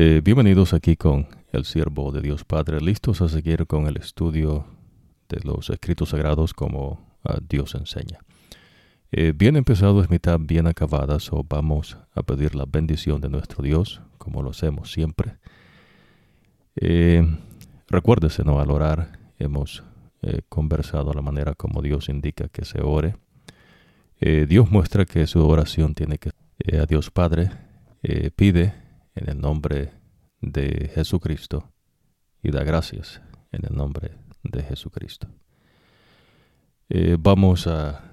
Eh, bienvenidos aquí con el siervo de Dios Padre, listos a seguir con el estudio de los escritos sagrados como ah, Dios enseña. Eh, bien empezado es mitad bien acabada, o vamos a pedir la bendición de nuestro Dios, como lo hacemos siempre. Eh, recuérdese, ¿no? Al orar hemos conversado la manera como Dios indica que se ore. Dios muestra que su oración tiene que a Dios Padre pide en el nombre de Jesucristo y da gracias en el nombre de Jesucristo. vamos a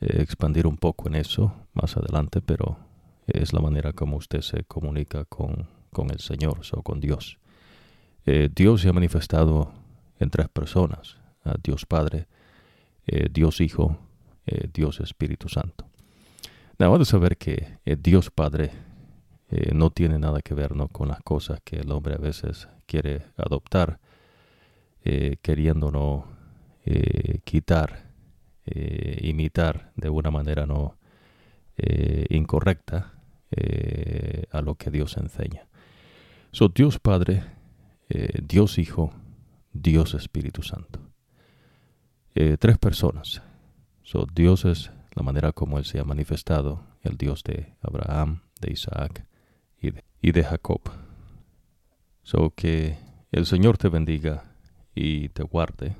eh, expandir un poco en eso más adelante, pero es la manera como usted se comunica con, con el Señor o con Dios. Eh, Dios se ha manifestado en tres personas, Dios Padre, eh, Dios Hijo, Dios Espíritu Santo. Nada de saber que Dios Padre no tiene nada que ver ¿no? con las cosas que el hombre a veces quiere adoptar, queriéndonos quitar eh, imitar de una manera no eh, incorrecta eh, a lo que Dios enseña. So, Dios Padre, Dios Hijo, Dios Espíritu Santo. tres personas. So, Dios es la manera como Él se ha manifestado, el Dios de Abraham, de Isaac y de, Jacob. So que el Señor te bendiga y te guarde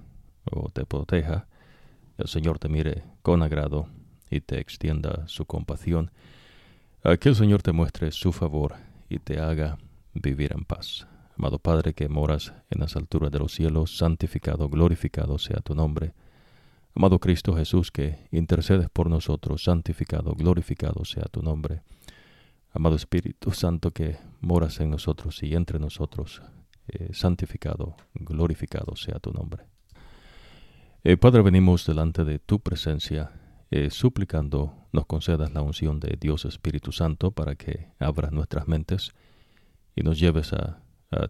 o te proteja el Señor te mire con agrado y te extienda su compasión. Que el Señor te muestre su favor y te haga vivir en paz. Amado Padre que moras en las alturas de los cielos, santificado, glorificado sea tu nombre. Amado Cristo Jesús que intercedes por nosotros, santificado, glorificado sea tu nombre. Amado Espíritu Santo que moras en nosotros y entre nosotros, eh, santificado, glorificado sea tu nombre. Eh, Padre, venimos delante de tu presencia, eh, suplicando nos concedas la unción de Dios Espíritu Santo para que abras nuestras mentes y nos lleves a,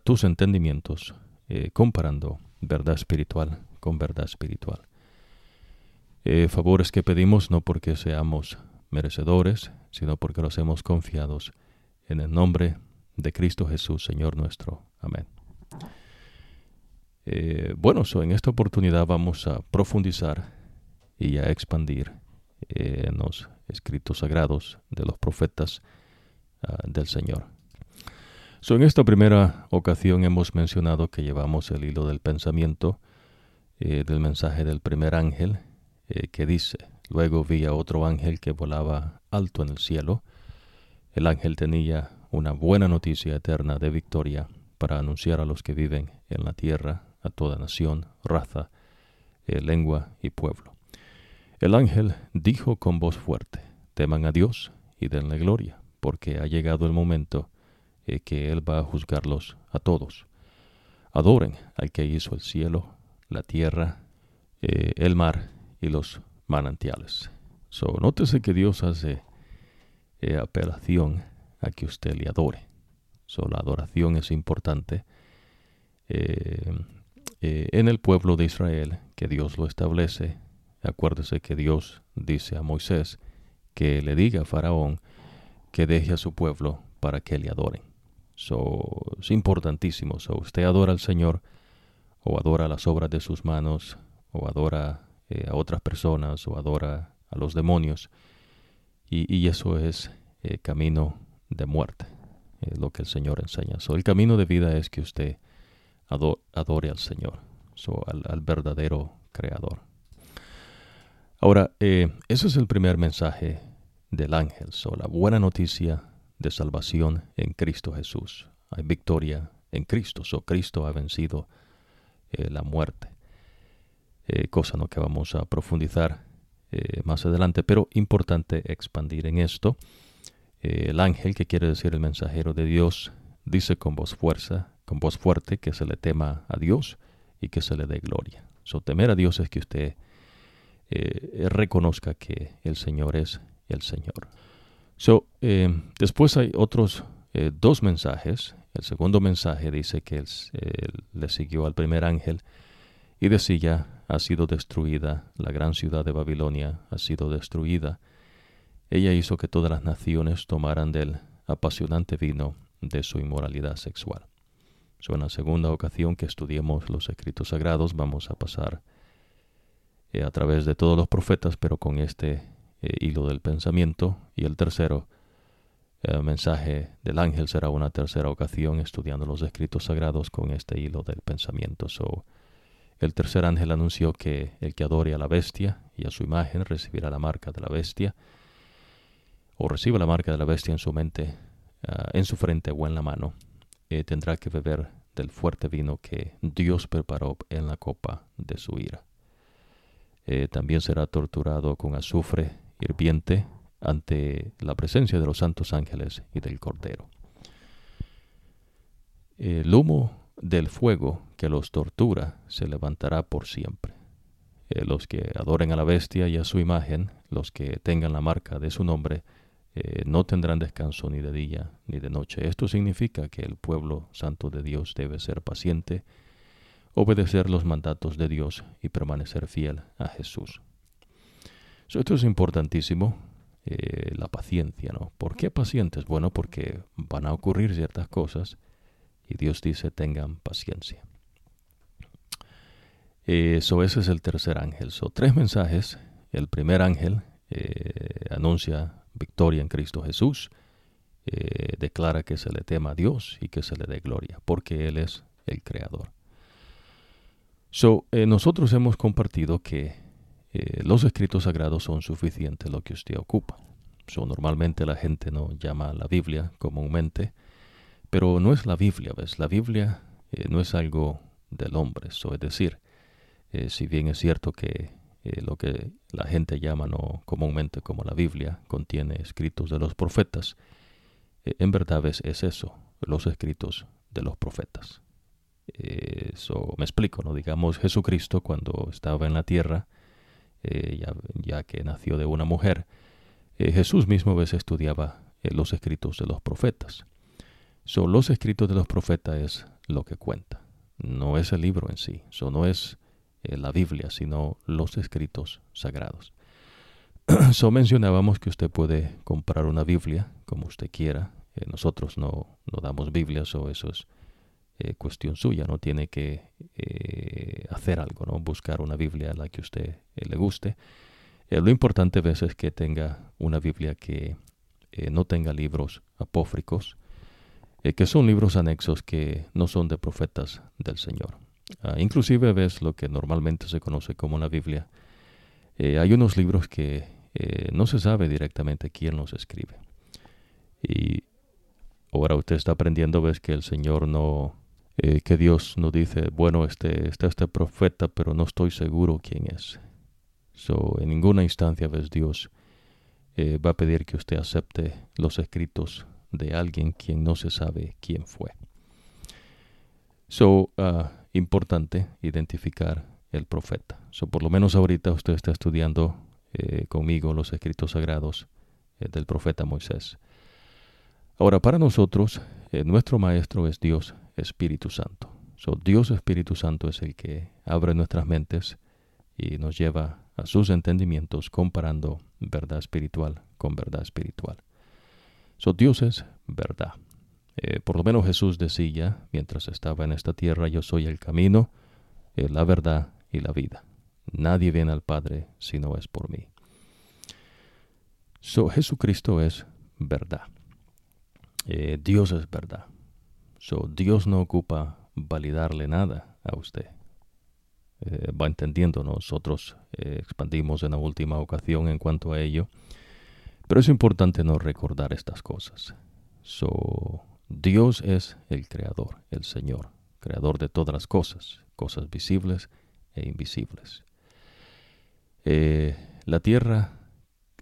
tus entendimientos, eh, comparando verdad espiritual con verdad espiritual. favores que pedimos no porque seamos merecedores, sino porque los hemos confiados en el nombre de Cristo Jesús, Señor nuestro. Amén. Eh, bueno, en esta oportunidad vamos a profundizar y a expandir eh, en los escritos sagrados de los profetas ah, del Señor. en esta primera ocasión hemos mencionado que llevamos el hilo del pensamiento eh, del mensaje del primer ángel que dice, luego vi a otro ángel que volaba alto en el cielo. El ángel tenía una buena noticia eterna de victoria para anunciar a los que viven en la tierra a toda nación, raza, eh, lengua y pueblo. El ángel dijo con voz fuerte, teman a Dios y denle gloria, porque ha llegado el momento eh, que Él va a juzgarlos a todos. Adoren al que hizo el cielo, la tierra, eh, el mar y los manantiales. So, nótese que Dios hace apelación a que usted le adore. So, la adoración es importante. Eh, en el pueblo de Israel, que Dios lo establece. Acuérdese que Dios dice a Moisés que le diga a Faraón que deje a su pueblo para que le adoren. So, es importantísimo. So, usted adora al Señor o adora las obras de sus manos o adora eh, a otras personas o adora a los demonios. Y, eso es eh, camino de muerte, lo que el Señor enseña. So, el camino de vida es que usted adore al Señor, al, verdadero Creador. Ahora, eh, ese es el primer mensaje del ángel, so, la buena noticia de salvación en Cristo Jesús. Hay victoria en Cristo, so Cristo ha vencido la muerte. Eh, cosa no que vamos a profundizar más adelante, pero importante expandir en esto. el ángel, que quiere decir el mensajero de Dios, dice con voz fuerza, con voz fuerte que se le tema a Dios y que se le dé gloria. So, temer a Dios es que usted eh, reconozca que el Señor es el Señor. So, eh, después hay otros eh, dos mensajes. El segundo mensaje dice que le siguió al primer ángel y decía, ha sido destruida, la gran ciudad de Babilonia ha sido destruida. Ella hizo que todas las naciones tomaran del apasionante vino de su inmoralidad sexual. So, en la segunda ocasión que estudiemos los escritos sagrados vamos a pasar eh, a través de todos los profetas, pero con este eh, hilo del pensamiento. Y el tercero, el mensaje del ángel será una tercera ocasión estudiando los escritos sagrados con este hilo del pensamiento. So, el tercer ángel anunció que el que adore a la bestia y a su imagen recibirá la marca de la bestia, o recibe la marca de la bestia en su mente, ah, en su frente o en la mano, eh, tendrá que beber del fuerte vino que Dios preparó en la copa de su ira. Eh, también será torturado con azufre hirviente ante la presencia de los santos ángeles y del Cordero. El humo del fuego que los tortura se levantará por siempre. Eh, los que adoren a la bestia y a su imagen, los que tengan la marca de su nombre, eh, no tendrán descanso ni de día ni de noche. Esto significa que el pueblo santo de Dios debe ser paciente, obedecer los mandatos de Dios y permanecer fiel a Jesús. esto es importantísimo, eh, la paciencia, ¿no? ¿Por qué pacientes? Bueno, porque van a ocurrir ciertas cosas y Dios dice tengan paciencia. Eso ese es el tercer ángel. Son tres mensajes. El primer ángel eh, anuncia victoria en Cristo Jesús. Eh, declara que se le tema a Dios y que se le dé gloria, porque Él es el Creador. So, eh, nosotros hemos compartido que los escritos sagrados son suficientes lo que usted ocupa. So, normalmente la gente no llama la Biblia comúnmente pero no es la Biblia, ¿ves? La Biblia eh, no es algo del hombre, so, es decir, eh, si bien es cierto que eh, lo que la gente llama no comúnmente como la Biblia contiene escritos de los profetas, en verdad es, es, eso, los escritos de los profetas. Eso me explico, ¿no? Digamos, Jesucristo cuando estaba en la tierra, ya, ya, que nació de una mujer, Jesús mismo a veces estudiaba los escritos de los profetas. Son los escritos de los profetas es lo que cuenta. No es el libro en sí. So, no es eh, la Biblia, sino los escritos sagrados. so mencionábamos que usted puede comprar una Biblia como usted quiera. Eh, nosotros no, no, damos Biblias o eso es eh, cuestión suya. No tiene que hacer algo, no buscar una Biblia a la que usted le guste. lo importante a veces es que tenga una Biblia que no tenga libros apófricos eh, que son libros anexos que no son de profetas del Señor. Ah, inclusive ves lo que normalmente se conoce como la Biblia. Eh, hay unos libros que eh, no se sabe directamente quién los escribe. Y ahora usted está aprendiendo, ves que el Señor no, que Dios no dice, bueno, este, está este profeta, pero no estoy seguro quién es. So, en ninguna instancia, ves, Dios va a pedir que usted acepte los escritos de alguien quien no se sabe quién fue. So, uh, importante identificar el profeta. So, por lo menos ahorita usted está estudiando eh, conmigo los escritos sagrados eh, del profeta Moisés. Ahora, para nosotros, eh, nuestro maestro es Dios Espíritu Santo. So, Dios Espíritu Santo es el que abre nuestras mentes y nos lleva a sus entendimientos comparando verdad espiritual con verdad espiritual. So, Dios es verdad. Eh, por lo menos Jesús decía, mientras estaba en esta tierra, yo soy el camino, eh, la verdad y la vida. Nadie viene al Padre si no es por mí. So, Jesucristo es verdad. Eh, Dios es verdad. So, Dios no ocupa validarle nada a usted. va entendiendo, nosotros expandimos en la última ocasión en cuanto a ello. Pero es importante no recordar estas cosas. So, Dios es el creador, el Señor, creador de todas las cosas, cosas visibles e invisibles. Eh, la tierra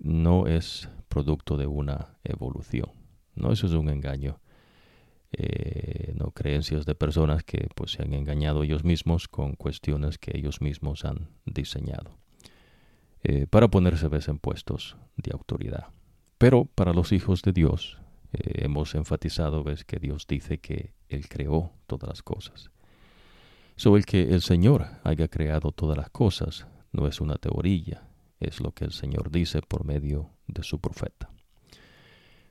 no es producto de una evolución. No, eso es un engaño. Eh, no creencias de personas que pues se han engañado ellos mismos con cuestiones que ellos mismos han diseñado eh, para ponerse en puestos de autoridad. Pero para los hijos de Dios eh, hemos enfatizado ves que Dios dice que Él creó todas las cosas. So el que el Señor haya creado todas las cosas no es una teoría, es lo que el Señor dice por medio de su profeta.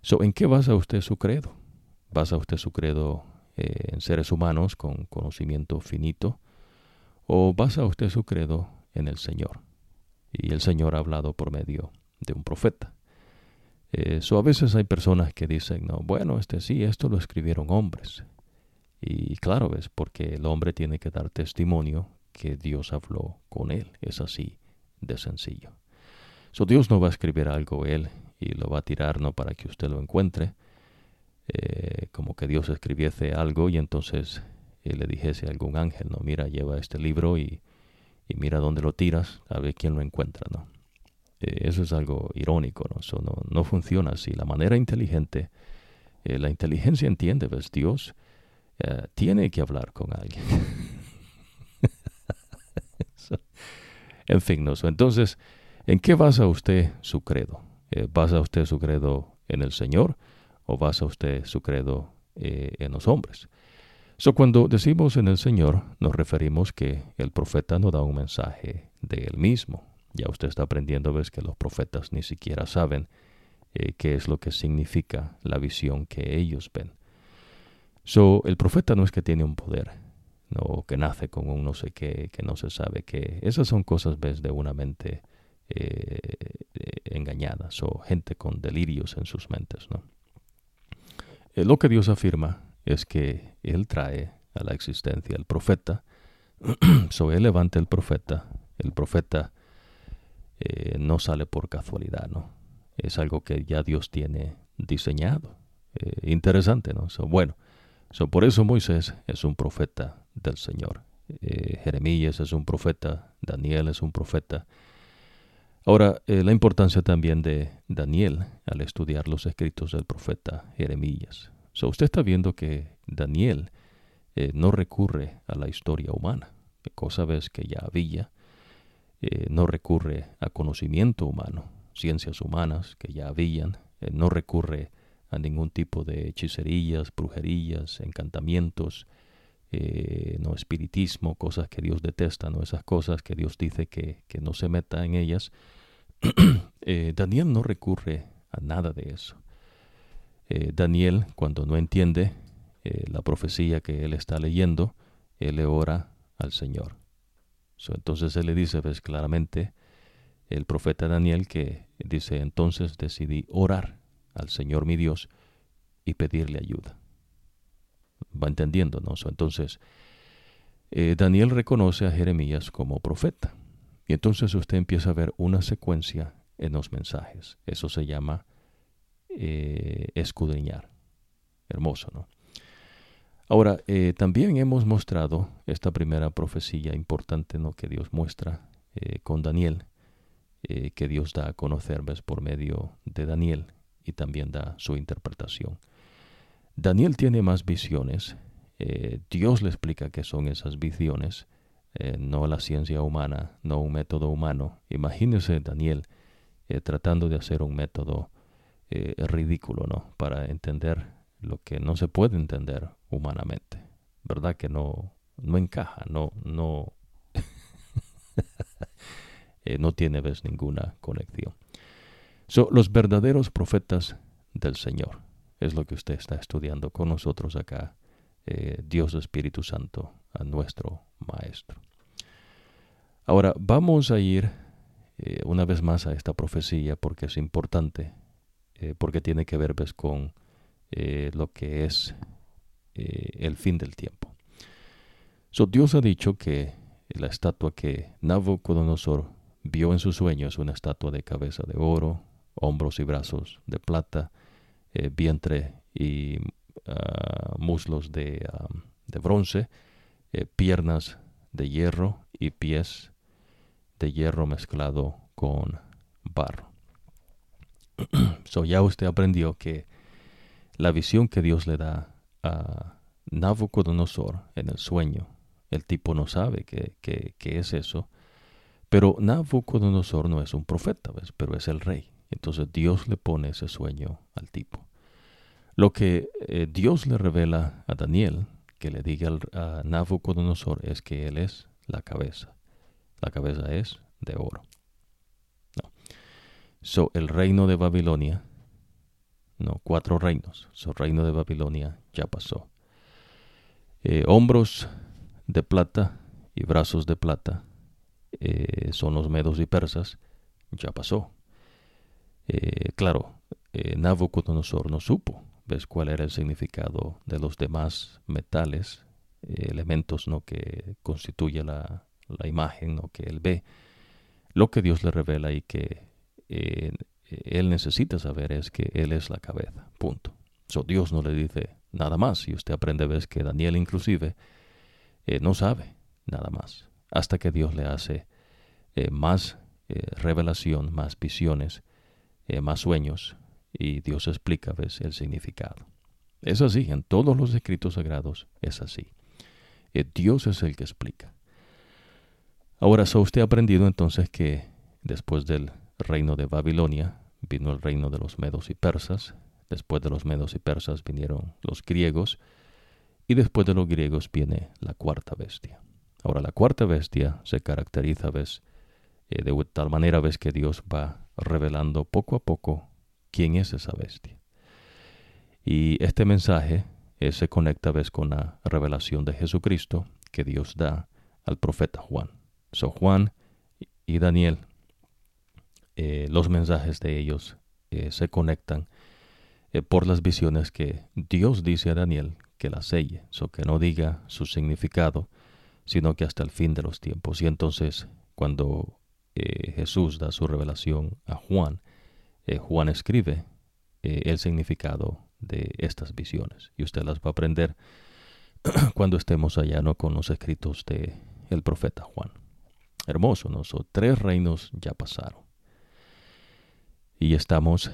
So, ¿En qué basa usted su credo? ¿Basa usted su credo eh, en seres humanos con conocimiento finito? ¿O basa usted su credo en el Señor? Y el Señor ha hablado por medio de un profeta. Eso a veces hay personas que dicen, no, bueno, este sí, esto lo escribieron hombres. Y claro, es porque el hombre tiene que dar testimonio que Dios habló con él. Es así de sencillo. So, Dios no va a escribir algo él y lo va a tirar no para que usted lo encuentre, eh, como que Dios escribiese algo y entonces eh, le dijese a algún ángel, no, mira, lleva este libro y, y mira dónde lo tiras, a ver quién lo encuentra, ¿no? Eh, eso es algo irónico, ¿no? Eso no, no funciona así. La manera inteligente, la inteligencia entiende, ¿ves? Dios tiene que hablar con alguien. en fin, ¿no? entonces, ¿en qué basa usted su credo? ¿Basa usted su credo en el Señor o basa usted su credo en los hombres? So, cuando decimos en el Señor, nos referimos que el profeta no da un mensaje de él mismo. Ya usted está aprendiendo, ves que los profetas ni siquiera saben eh, qué es lo que significa la visión que ellos ven. So, el profeta no es que tiene un poder, no que nace con un no sé qué, que no se sabe qué. Esas son cosas, ves, de una mente eh, engañada, o gente con delirios en sus mentes, ¿no? Eh, lo que Dios afirma es que Él trae a la existencia el profeta. so Él levanta el profeta. El profeta eh, no sale por casualidad, ¿no? Es algo que ya Dios tiene diseñado. Eh, interesante, ¿no? So, bueno, so por eso Moisés es un profeta del Señor. Eh, Jeremías es un profeta, Daniel es un profeta. Ahora, la importancia también de Daniel al estudiar los escritos del profeta Jeremías. So, usted está viendo que Daniel no recurre a la historia humana, cosa ves que ya había, eh, no recurre a conocimiento humano, ciencias humanas que ya habían, eh, no recurre a ningún tipo de hechicerías, brujerías, encantamientos, no espiritismo, cosas que Dios detesta, no esas cosas que Dios dice que, que no se meta en ellas. Daniel no recurre a nada de eso. Eh, Daniel, cuando no entiende eh, la profecía que él está leyendo, él le ora al Señor. Entonces él le dice, ves claramente, el profeta Daniel que dice, entonces decidí orar al Señor mi Dios y pedirle ayuda. Va entendiendo, ¿no? entonces, eh, Daniel reconoce a Jeremías como profeta. Y entonces usted empieza a ver una secuencia en los mensajes. Eso se llama eh, escudriñar. Hermoso, ¿no? Ahora, eh, también hemos mostrado esta primera profecía importante ¿no? que Dios muestra eh, con Daniel, que Dios da a conocer ¿ves? por medio de Daniel y también da su interpretación. Daniel tiene más visiones, Dios le explica qué son esas visiones, no la ciencia humana, no un método humano. Imagínese Daniel tratando de hacer un método eh, ridículo, ¿no? Para entender lo que no se puede entender humanamente, ¿verdad? Que no, no encaja, no, no, eh, no tiene ves ninguna conexión. Son los verdaderos profetas del Señor es lo que usted está estudiando con nosotros acá, eh, Dios Espíritu Santo, nuestro Maestro. Ahora vamos a ir eh, una vez más a esta profecía porque es importante porque tiene que ver pues, con eh, lo que es eh, el fin del tiempo. So, Dios ha dicho que la estatua que Nabucodonosor vio en sus sueños es una estatua de cabeza de oro, hombros y brazos de plata, vientre y ah, muslos de, ah, de bronce, piernas de hierro y pies de hierro mezclado con barro. so ya usted aprendió que la visión que Dios le da a Nabucodonosor en el sueño, el tipo no sabe qué, es eso, pero Nabucodonosor no es un profeta, ¿ves? pero es el rey. Entonces Dios le pone ese sueño al tipo. Lo que eh, Dios le revela a Daniel, que le diga a Nabucodonosor, es que él es la cabeza. La cabeza es de oro. So, el reino de Babilonia no, cuatro reinos. Su reino de Babilonia ya pasó. Eh, hombros de plata y brazos de plata eh, son los medos y persas, ya pasó. Eh, claro, Nabucodonosor no supo, ves cuál era el significado de los demás metales, elementos ¿no? que constituye la, la imagen ¿no? que él ve, lo que Dios le revela y que él necesita saber es que Él es la cabeza, punto. So, Dios no le dice nada más y usted aprende, ves que Daniel inclusive eh, no sabe nada más, hasta que Dios le hace eh, más eh, revelación, más visiones, más sueños y Dios explica, ves, el significado. Es así, en todos los escritos sagrados es así. Dios es el que explica. Ahora, so usted ha aprendido entonces que después del reino de Babilonia, vino el reino de los medos y persas, después de los medos y persas vinieron los griegos, y después de los griegos viene la cuarta bestia. Ahora la cuarta bestia se caracteriza ves, eh, de tal manera ves que Dios va revelando poco a poco quién es esa bestia. Y este mensaje eh, se conecta ves con la revelación de Jesucristo que Dios da al profeta Juan. So Juan y Daniel eh, los mensajes de ellos eh, se conectan eh, por las visiones que Dios dice a Daniel que la selle, so que no diga su significado, sino que hasta el fin de los tiempos. Y entonces, cuando Jesús da su revelación a Juan, Juan escribe el significado de estas visiones. Y usted las va a aprender cuando estemos allá ¿no? con los escritos de el profeta Juan. Hermoso, ¿no? So, tres reinos ya pasaron. Y estamos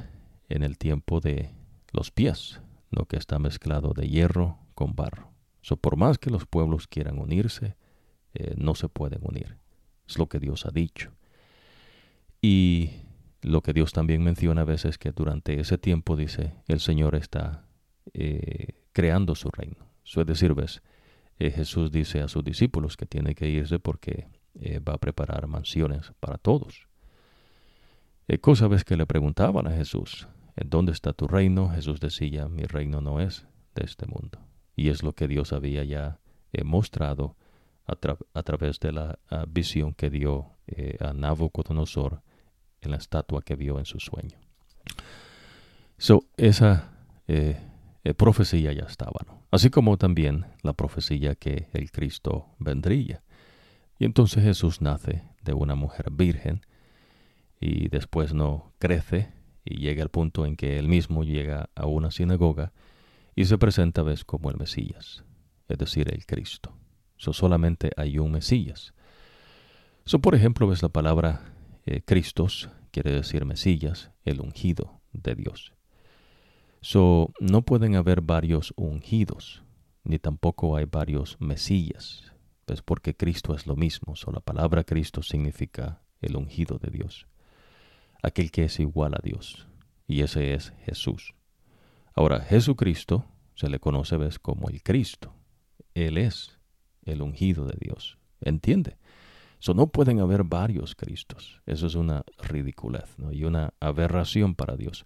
en el tiempo de los pies, lo que está mezclado de hierro con barro. So, por más que los pueblos quieran unirse, eh, no se pueden unir. Es lo que Dios ha dicho. Y lo que Dios también menciona a veces que durante ese tiempo, dice, el Señor está eh, creando su reino. Eso es decir, eh, Jesús dice a sus discípulos que tiene que irse porque va a preparar mansiones para todos. Eh, cosa vez que le preguntaban a Jesús, ¿en dónde está tu reino? Jesús decía, mi reino no es de este mundo. Y es lo que Dios había ya eh, mostrado a, través de la visión que dio eh, a Nabucodonosor en la estatua que vio en su sueño. So, esa profecía ya estaba. Así como también la profecía que el Cristo vendría. Y entonces Jesús nace de una mujer virgen y después no crece y llega al punto en que él mismo llega a una sinagoga y se presenta vez como el Mesías, es decir, el Cristo. So, solamente hay un Mesías. So, por ejemplo, ves la palabra eh, Cristos, quiere decir Mesías, el ungido de Dios. So, no pueden haber varios ungidos, ni tampoco hay varios Mesías, pues porque Cristo es lo mismo. So, la palabra Cristo significa el ungido de Dios aquel que es igual a Dios, y ese es Jesús. Ahora, Jesucristo se le conoce ves como el Cristo. Él es el ungido de Dios. ¿Entiende? So, no pueden haber varios Cristos. Eso es una ridiculez y una aberración para Dios.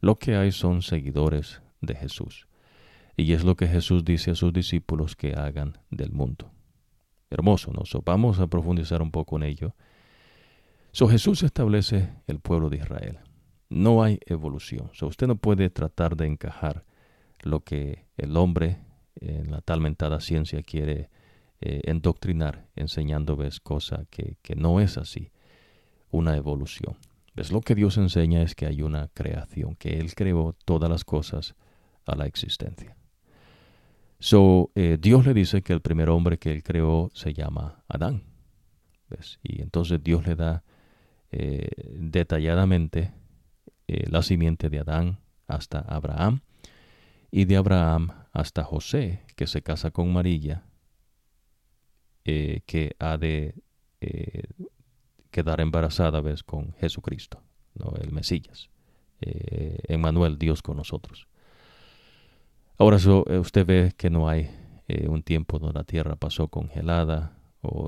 Lo que hay son seguidores de Jesús. Y es lo que Jesús dice a sus discípulos que hagan del mundo. Hermoso, ¿no? vamos a profundizar un poco en ello So, Jesús establece el pueblo de Israel. No hay evolución. So, usted no puede tratar de encajar lo que el hombre en la tal mentada ciencia quiere eh, endoctrinar, enseñando ves cosa que, que no es así, una evolución. ¿Ves? Lo que Dios enseña es que hay una creación, que Él creó todas las cosas a la existencia. So, eh, Dios le dice que el primer hombre que Él creó se llama Adán. ¿Ves? Y entonces Dios le da eh, detalladamente eh, la simiente de Adán hasta Abraham y de Abraham hasta José, que se casa con María, eh, que ha de quedar embarazada vez con Jesucristo, ¿no? el Mesías, Emmanuel, Dios con nosotros. Ahora usted ve que no hay un tiempo donde la tierra pasó congelada,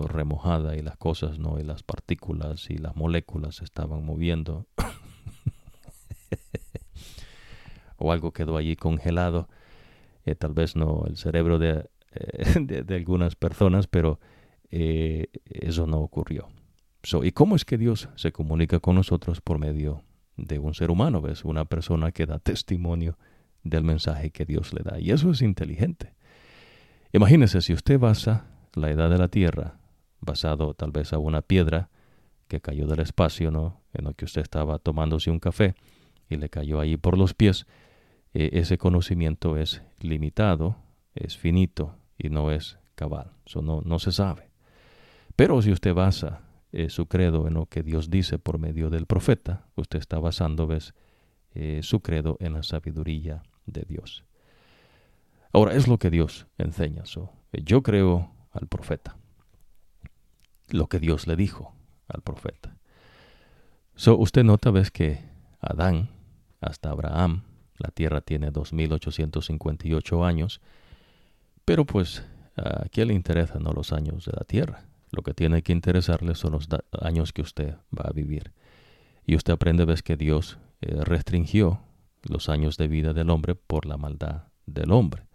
remojada y las cosas, ¿no? Y las partículas y las moléculas estaban moviendo. o algo quedó allí congelado. Eh, tal vez no el cerebro de, de, algunas personas, pero eso no ocurrió. ¿Y cómo es que Dios se comunica con nosotros por medio de un ser humano? ¿Ves? Una persona que da testimonio del mensaje que Dios le da. Y eso es inteligente. Imagínese si usted basa la edad de la Tierra, basado tal vez a una piedra que cayó del espacio, ¿no? En lo que usted estaba tomándose un café y le cayó allí por los pies, eh, ese conocimiento es limitado, es finito y no es cabal. Eso no, no se sabe. Pero si usted basa eh, su credo en lo que Dios dice por medio del profeta, usted está basando, ves, eh, su credo en la sabiduría de Dios. Ahora, es lo que Dios enseña. Eh, yo creo al profeta. Lo que Dios le dijo al profeta. Usted nota, ves que Adán hasta Abraham, la tierra tiene 2858 años, pero pues a quién le interesan no los años de la tierra. Lo que tiene que interesarle son los años que usted va a vivir. Y usted aprende, ves que Dios eh, restringió los años de vida del hombre por la maldad del hombre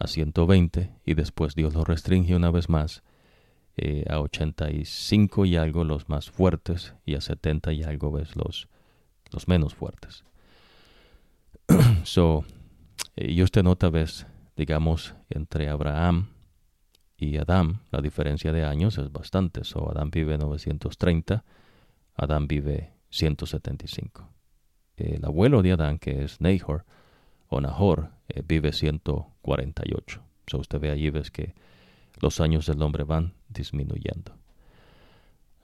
a 120 y después Dios lo restringe una vez más eh, a 85 y algo los más fuertes y a 70 y algo ves los, los menos fuertes. so, eh, y usted nota, ves, digamos, entre Abraham y Adán, la diferencia de años es bastante. So, Adán vive 930, Adán vive 175 el abuelo de Adán, que es Nahor, o Nahor, eh, vive 148. So usted ve allí, ves que los años del hombre van disminuyendo.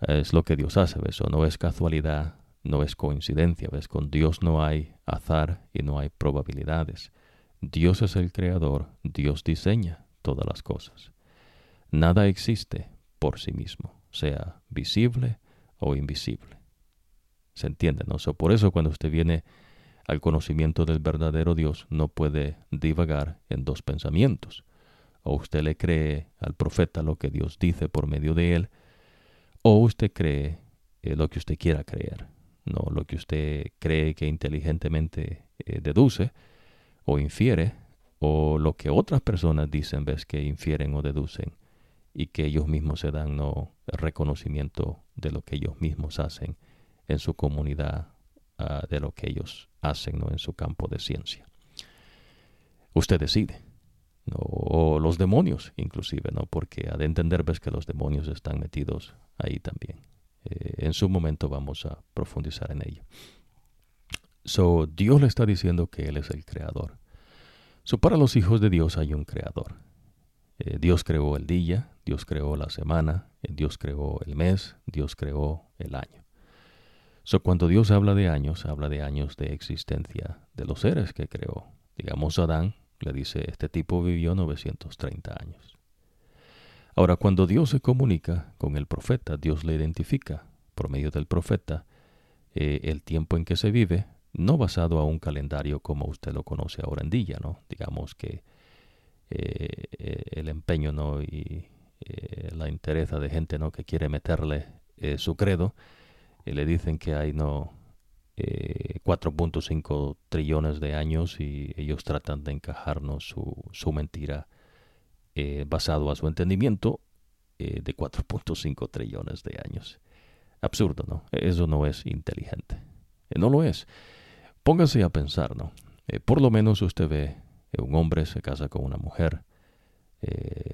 Es lo que Dios hace, ¿ves? no es casualidad, no es coincidencia, ¿ves? Con Dios no hay azar y no hay probabilidades. Dios es el creador, Dios diseña todas las cosas. Nada existe por sí mismo, sea visible o invisible. ¿Se entiende? ¿no? por eso cuando usted viene al conocimiento del verdadero Dios, no puede divagar en dos pensamientos. O usted le cree al profeta lo que Dios dice por medio de él, o usted cree eh, lo que usted quiera creer, no lo que usted cree que inteligentemente eh, deduce o infiere, o lo que otras personas dicen, ves que infieren o deducen, y que ellos mismos se dan no reconocimiento de lo que ellos mismos hacen en su comunidad ah, de lo que ellos hacen ¿no? en su campo de ciencia. Usted decide. O los demonios, inclusive, ¿no? Porque ha de entender que los demonios están metidos ahí también. Eh, en su momento vamos a profundizar en ello. So, Dios le está diciendo que Él es el creador. So, para los hijos de Dios hay un creador. Eh, Dios creó el día, Dios creó la semana, eh, Dios creó el mes, Dios creó el año. So, cuando Dios habla de años, habla de años de existencia de los seres que creó. Digamos, Adán le dice, este tipo vivió 930 años. Ahora, cuando Dios se comunica con el profeta, Dios le identifica por medio del profeta eh, el tiempo en que se vive, no basado a un calendario como usted lo conoce ahora en día, ¿no? Digamos que eh, el empeño ¿no? y eh, la interesa de gente ¿no? que quiere meterle su credo y le dicen que hay no 4.5 eh, trillones de años y ellos tratan de encajarnos su, su mentira eh, basado a su entendimiento eh, de 4.5 trillones de años. Absurdo, ¿no? Eso no es inteligente. no lo es. Póngase a pensar, ¿no? por lo menos usted ve un hombre se casa con una mujer,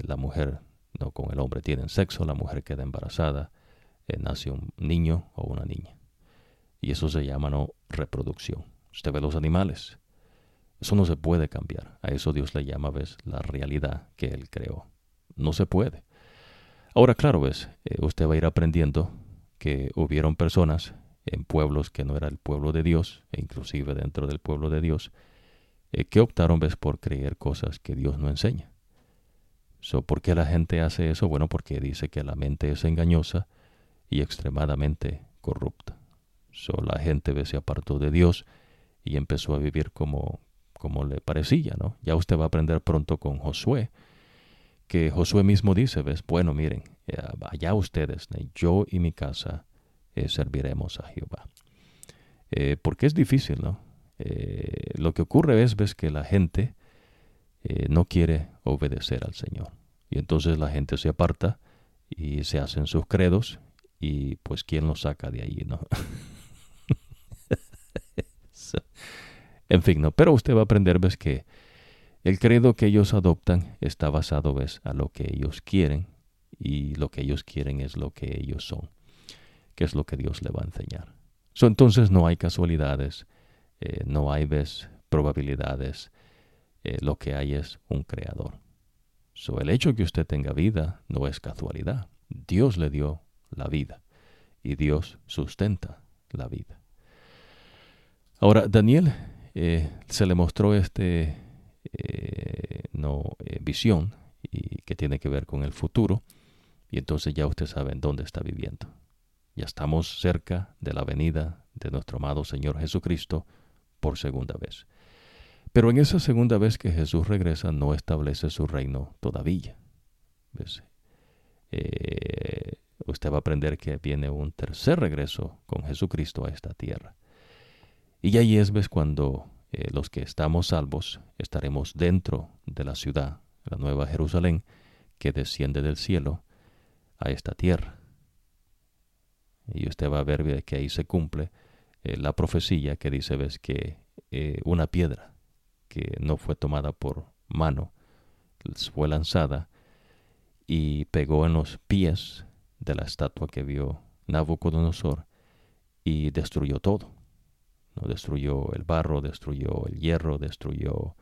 la mujer no con el hombre tienen sexo, la mujer queda embarazada, nace un niño o una niña. Y eso se llama no reproducción. Usted ve los animales. Eso no se puede cambiar. A eso Dios le llama, ves, la realidad que Él creó. No se puede. Ahora, claro, ves, eh, usted va a ir aprendiendo que hubieron personas en pueblos que no era el pueblo de Dios, e inclusive dentro del pueblo de Dios, eh, que optaron, ves, por creer cosas que Dios no enseña. So, ¿Por qué la gente hace eso? Bueno, porque dice que la mente es engañosa y extremadamente corrupta. So, la gente se apartó de Dios y empezó a vivir como, como le parecía, ¿no? Ya usted va a aprender pronto con Josué, que Josué mismo dice, ves, bueno, miren, eh, allá ustedes, yo y mi casa eh, serviremos a Jehová. Eh, porque es difícil, ¿no? lo que ocurre es, ves, que la gente no quiere obedecer al Señor. Y entonces la gente se aparta y se hacen sus credos y pues quién los saca de ahí, ¿no? en fin, ¿no? Pero usted va a aprender, ves, que el credo que ellos adoptan está basado, ves, a lo que ellos quieren y lo que ellos quieren es lo que ellos son, que es lo que Dios le va a enseñar. entonces no hay casualidades, eh, no hay, ves, probabilidades, eh, lo que hay es un creador. So, el hecho que usted tenga vida no es casualidad. Dios le dio la vida y Dios sustenta la vida. Ahora, Daniel eh, se le mostró este no, visión y que tiene que ver con el futuro y entonces ya usted sabe en dónde está viviendo. Ya estamos cerca de la venida de nuestro amado Señor Jesucristo por segunda vez. Pero en esa segunda vez que Jesús regresa no establece su reino todavía. Eh, usted va a aprender que viene un tercer regreso con Jesucristo a esta tierra. Y ahí es ves, cuando eh, los que estamos salvos estaremos dentro de la ciudad, la nueva Jerusalén, que desciende del cielo a esta tierra. Y usted va a ver que ahí se cumple eh, la profecía que dice, ves, que eh, una piedra que no fue tomada por mano fue lanzada y pegó en los pies de la estatua que vio Nabucodonosor y destruyó todo. ¿no? Destruyó el barro, destruyó el hierro, destruyó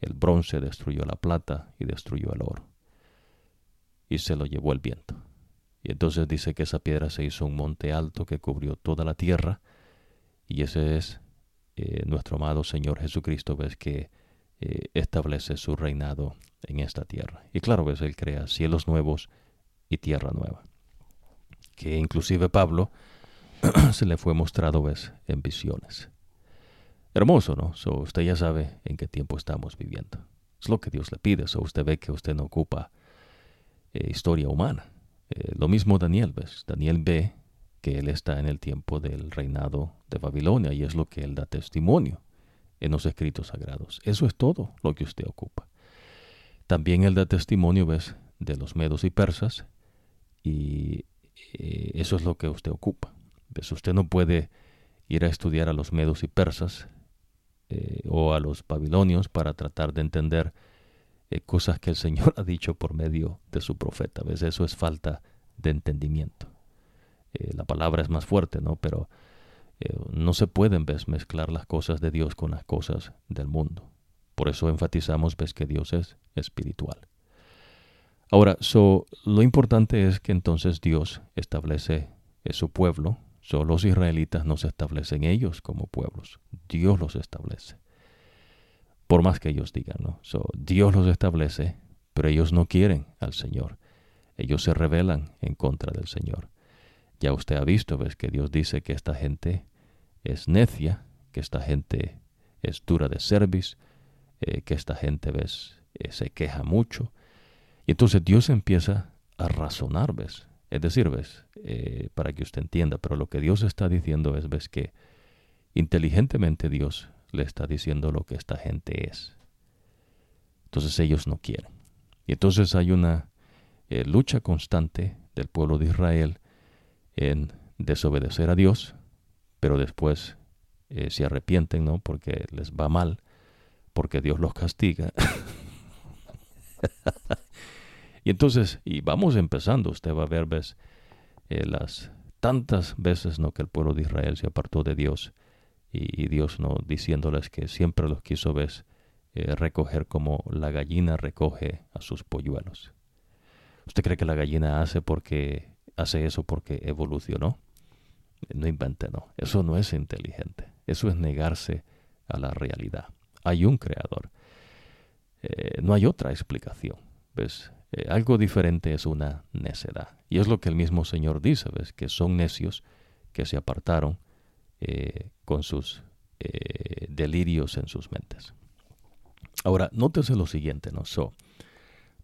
el bronce, destruyó la plata y destruyó el oro. Y se lo llevó el viento. Y entonces dice que esa piedra se hizo un monte alto que cubrió toda la tierra. Y ese es eh, nuestro amado Señor Jesucristo, ves que eh, establece su reinado en esta tierra. Y claro, ves, Él crea cielos nuevos y tierra nueva. Que inclusive Pablo se le fue mostrado, ves, en visiones. Hermoso, ¿no? So, usted ya sabe en qué tiempo estamos viviendo. Es lo que Dios le pide. So, usted ve que usted no ocupa eh, historia humana. Eh, lo mismo Daniel, ¿ves? Daniel ve que él está en el tiempo del reinado de Babilonia y es lo que él da testimonio en los escritos sagrados. Eso es todo lo que usted ocupa. También él da testimonio, ¿ves? De los medos y persas y eh, eso es lo que usted ocupa. ¿Ves? Usted no puede ir a estudiar a los medos y persas eh, o a los babilonios para tratar de entender eh, cosas que el Señor ha dicho por medio de su profeta. ¿Ves? Eso es falta de entendimiento. La palabra es más fuerte, ¿no? Pero no se pueden ¿ves? mezclar las cosas de Dios con las cosas del mundo. Por eso enfatizamos ves que Dios es espiritual. Ahora, so, lo importante es que entonces Dios establece su pueblo. So, los israelitas no se establecen ellos como pueblos. Dios los establece por más que ellos digan, ¿no? Dios los establece, pero ellos no quieren al Señor. Ellos se rebelan en contra del Señor. Ya usted ha visto, ves, que Dios dice que esta gente es necia, que esta gente es dura de cerviz, eh, que esta gente, ves, eh, se queja mucho. Y entonces Dios empieza a razonar, ves. Es decir, ves, eh, para que usted entienda, pero lo que Dios está diciendo es, ves, que inteligentemente Dios le está diciendo lo que esta gente es. Entonces ellos no quieren. Y entonces hay una eh, lucha constante del pueblo de Israel en desobedecer a Dios, pero después eh, se arrepienten, ¿no? Porque les va mal, porque Dios los castiga. y entonces, y vamos empezando, usted va a ver, ves, eh, las tantas veces, ¿no? Que el pueblo de Israel se apartó de Dios y, Dios no diciéndoles que siempre los quiso ves eh, recoger como la gallina recoge a sus polluelos. ¿Usted cree que la gallina hace porque hace eso porque evolucionó? No invente, no. Eso no es inteligente. Eso es negarse a la realidad. Hay un creador. Eh, no hay otra explicación. ¿Ves? Eh, algo diferente es una necedad. Y es lo que el mismo Señor dice, ¿ves? Que son necios que se apartaron eh, con sus eh, delirios en sus mentes. Ahora, nótese lo siguiente, ¿no? So,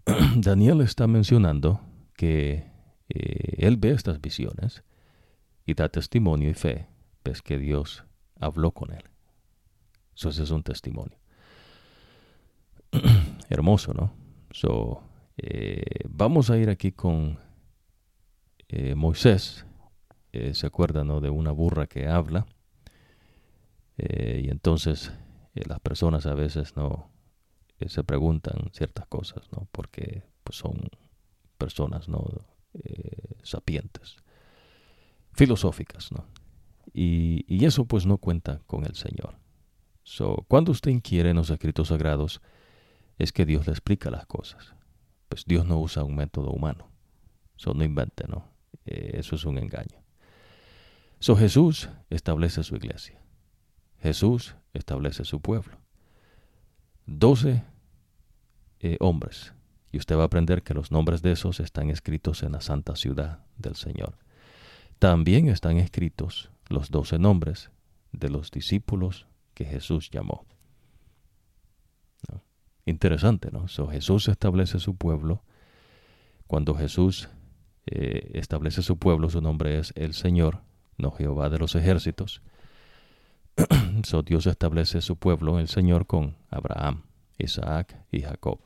Daniel está mencionando que él ve estas visiones y da testimonio y fe, ves que Dios habló con él. Eso es un testimonio. Hermoso, ¿no? So, eh, vamos a ir aquí con eh, Moisés. Eh, se acuerda. De una burra que habla. y entonces las personas a veces no se preguntan ciertas cosas, ¿no? Porque pues, son personas, ¿no? sapientes, filosóficas, ¿no? Y, y, eso pues no cuenta con el Señor. So, cuando usted inquiere en los escritos sagrados, es que Dios le explica las cosas. Pues Dios no usa un método humano. Eso no invente, ¿no? Eh, eso es un engaño. So Jesús establece su iglesia. Jesús establece su pueblo. Doce eh, hombres. Y usted va a aprender que los nombres de esos están escritos en la santa ciudad del Señor. También están escritos los doce nombres de los discípulos que Jesús llamó. Interesante, ¿no? Jesús establece su pueblo. Cuando Jesús eh, establece su pueblo, su nombre es el Señor, no Jehová de los ejércitos. so, Dios establece su pueblo, el Señor, con Abraham, Isaac y Jacob.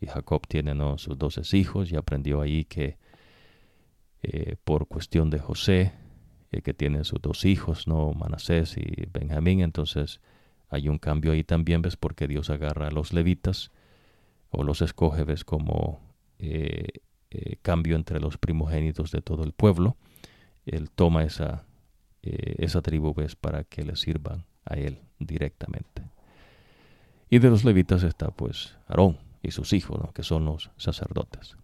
Y Jacob tiene sus doce hijos y aprendió ahí que eh, por cuestión de José, eh, que tiene sus dos hijos, no Manasés y Benjamín, entonces hay un cambio ahí también, ves, porque Dios agarra a los levitas o los escoge, ves, como eh, eh, cambio entre los primogénitos de todo el pueblo. Él toma esa, eh, esa tribu, ves, para que le sirvan a él directamente. Y de los levitas está, pues, Aarón y sus hijos, ¿no? que son los sacerdotes.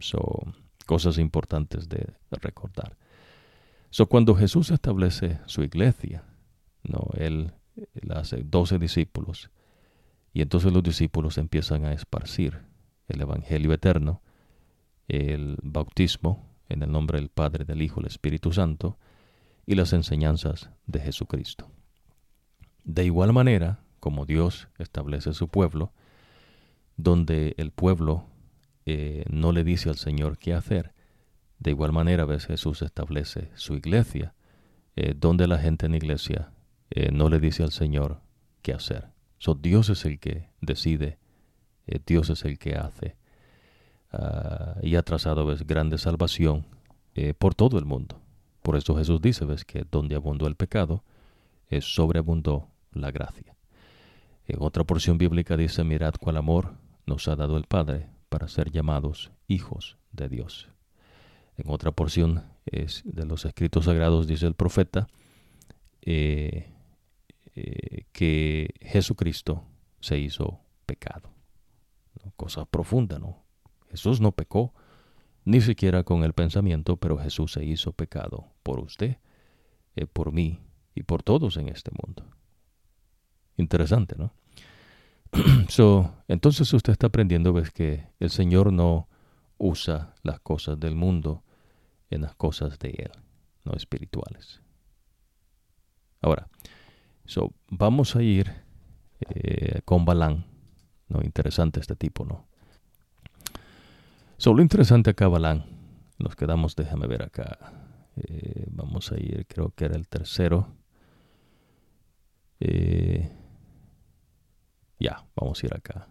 Son cosas importantes de recordar. So, cuando Jesús establece su iglesia, no, él las doce discípulos. Y entonces los discípulos empiezan a esparcir el Evangelio eterno, el bautismo en el nombre del Padre, del Hijo, del Espíritu Santo y las enseñanzas de Jesucristo. De igual manera, como Dios establece su pueblo, donde el pueblo eh, no le dice al Señor qué hacer, de igual manera ves Jesús establece su iglesia, eh, donde la gente en iglesia eh, no le dice al Señor qué hacer. So, Dios es el que decide, eh, Dios es el que hace. Ah, y ha trazado grande salvación eh, por todo el mundo. Por eso Jesús dice, ves, que donde abundó el pecado, sobreabundó la gracia. En otra porción bíblica dice, mirad cuál amor nos ha dado el Padre para ser llamados hijos de Dios. En otra porción es de los escritos sagrados dice el profeta, eh, eh, que Jesucristo se hizo pecado. Cosa profunda, ¿no? Jesús no pecó, ni siquiera con el pensamiento, pero Jesús se hizo pecado por usted, eh, por mí y por todos en este mundo. Interesante, ¿no? so, entonces usted está aprendiendo ves que el Señor no usa las cosas del mundo en las cosas de Él, no espirituales. Ahora, So, vamos a ir eh, con Balán. ¿no? Interesante este tipo, ¿no? So, lo interesante acá, Balán. Nos quedamos, déjame ver acá. Eh, vamos a ir, creo que era el tercero. Eh, ya, vamos a ir acá.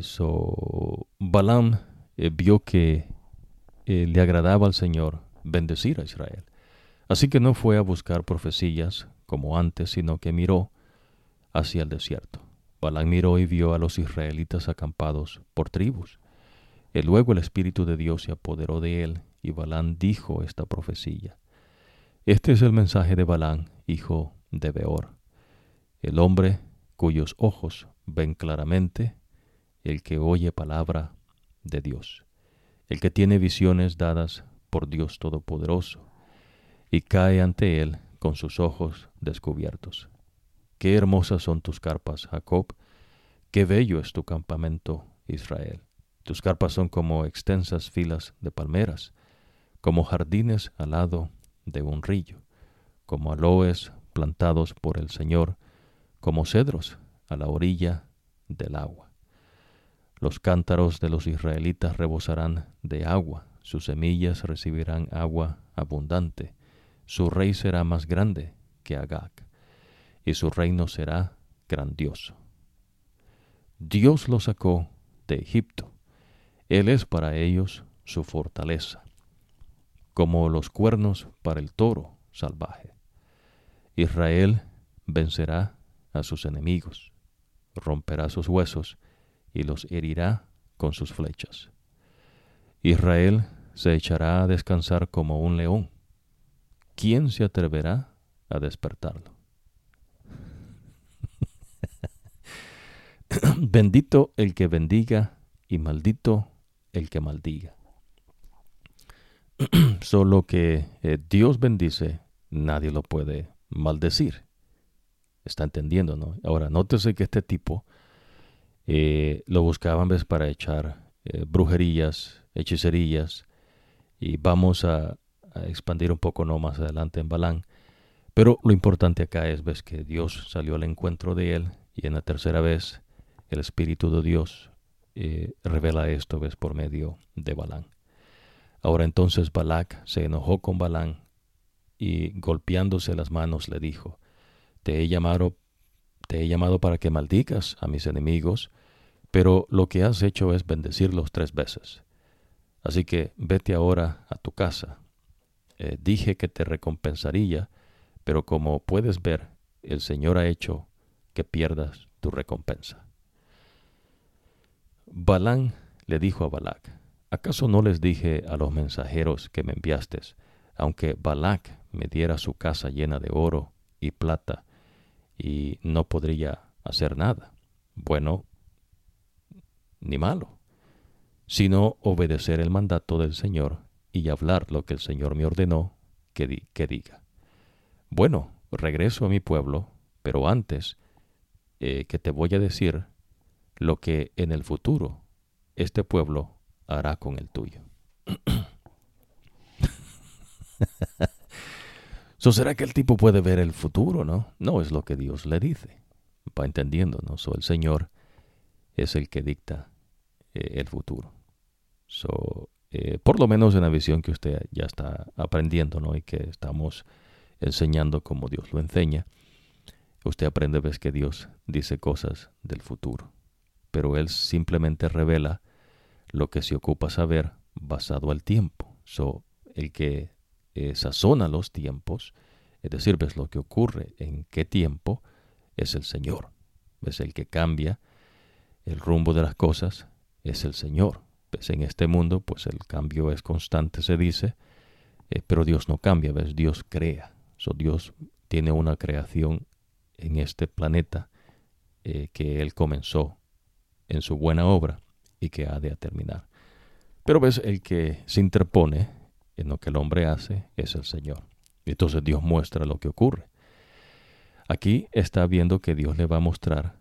so, Balaam vio que le agradaba al Señor bendecir a Israel. Así que no fue a buscar profecías como antes, sino que miró hacia el desierto. Balán miró y vio a los israelitas acampados por tribus. Y luego el Espíritu de Dios se apoderó de él, y Balán dijo esta profecía. Este es el mensaje de Balán, hijo de Beor, el hombre cuyos ojos ven claramente, el que oye palabra de Dios, el que tiene visiones dadas por Dios Todopoderoso y cae ante él con sus ojos descubiertos. Qué hermosas son tus carpas, Jacob, qué bello es tu campamento, Israel. Tus carpas son como extensas filas de palmeras, como jardines al lado de un río, como aloes plantados por el Señor, como cedros a la orilla del agua. Los cántaros de los israelitas rebosarán de agua, sus semillas recibirán agua abundante su rey será más grande que Agag. y su reino será grandioso. Dios los sacó de Egipto. Él es para ellos su fortaleza, como los cuernos para el toro salvaje. Israel vencerá a sus enemigos, romperá sus huesos y los herirá con sus flechas. Israel se echará a descansar como un león. ¿Quién se atreverá a despertarlo? Bendito el que bendiga y maldito el que maldiga. Solo que eh, Dios bendice, nadie lo puede maldecir. Está entendiendo, ¿no? Ahora, nótese que este tipo eh, lo buscaban ¿ves? para echar eh, brujerías, hechicerías, y vamos a, expandir un poco no más adelante en Balán. Pero lo importante acá es ves que Dios salió al encuentro de él y en la tercera vez el Espíritu de Dios eh, revela esto ves por medio de Balán. Ahora entonces Balac se enojó con Balán y golpeándose las manos le dijo, te he llamado, te he llamado para que maldigas a mis enemigos, pero lo que has hecho es bendecirlos tres veces. Así que vete ahora a tu casa. Eh, dije que te recompensaría, pero como puedes ver, el Señor ha hecho que pierdas tu recompensa. Balán le dijo a Balac, ¿acaso no les dije a los mensajeros que me enviaste, aunque Balac me diera su casa llena de oro y plata, y no podría hacer nada? Bueno, ni malo sino obedecer el mandato del Señor y hablar lo que el Señor me ordenó que, diga. Bueno, regreso a mi pueblo, pero antes eh, que te voy a decir lo que en el futuro este pueblo hará con el tuyo. so, ¿Será que el tipo puede ver el futuro, no? No es lo que Dios le dice. Va entendiendo, ¿no? So, el Señor es el que dicta eh, el futuro. So, eh, por lo menos en la visión que usted ya está aprendiendo ¿no? y que estamos enseñando como Dios lo enseña, usted aprende ves que Dios dice cosas del futuro, pero Él simplemente revela lo que se ocupa saber basado al tiempo. So, el que eh, sazona los tiempos, es decir, ves lo que ocurre en qué tiempo, es el Señor. Es el que cambia el rumbo de las cosas, es el Señor. Pues en este mundo, pues el cambio es constante, se dice, eh, pero Dios no cambia, ¿ves? Dios crea. So, Dios tiene una creación en este planeta eh, que Él comenzó en su buena obra y que ha de terminar. Pero ves, el que se interpone en lo que el hombre hace es el Señor. Entonces Dios muestra lo que ocurre. Aquí está viendo que Dios le va a mostrar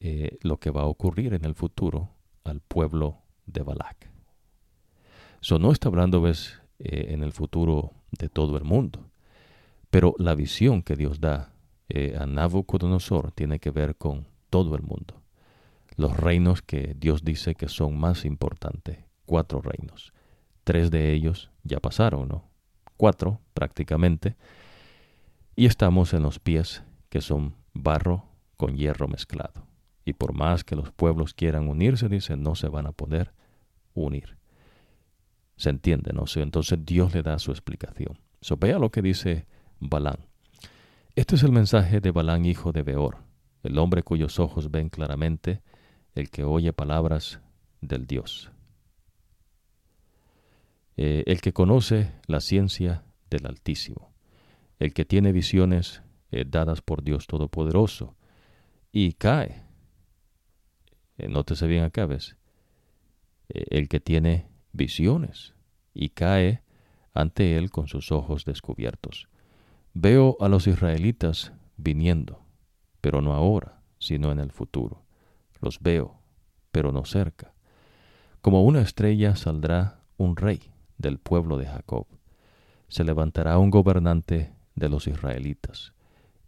eh, lo que va a ocurrir en el futuro al pueblo de Balak. So, no está hablando ves, eh, en el futuro de todo el mundo, pero la visión que Dios da eh, a Nabucodonosor tiene que ver con todo el mundo. Los reinos que Dios dice que son más importantes, cuatro reinos. Tres de ellos ya pasaron, ¿no? Cuatro prácticamente. Y estamos en los pies que son barro con hierro mezclado. Y por más que los pueblos quieran unirse, dice, no se van a poder unir. ¿Se entiende? ¿no? Entonces Dios le da su explicación. So, vea lo que dice Balán. Este es el mensaje de Balán, hijo de Beor, el hombre cuyos ojos ven claramente, el que oye palabras del Dios. Eh, el que conoce la ciencia del Altísimo, el que tiene visiones eh, dadas por Dios Todopoderoso, y cae eh, nótese bien acá, ¿ves? Eh, el que tiene visiones y cae ante él con sus ojos descubiertos. Veo a los israelitas viniendo, pero no ahora, sino en el futuro. Los veo, pero no cerca. Como una estrella saldrá un rey del pueblo de Jacob. Se levantará un gobernante de los israelitas.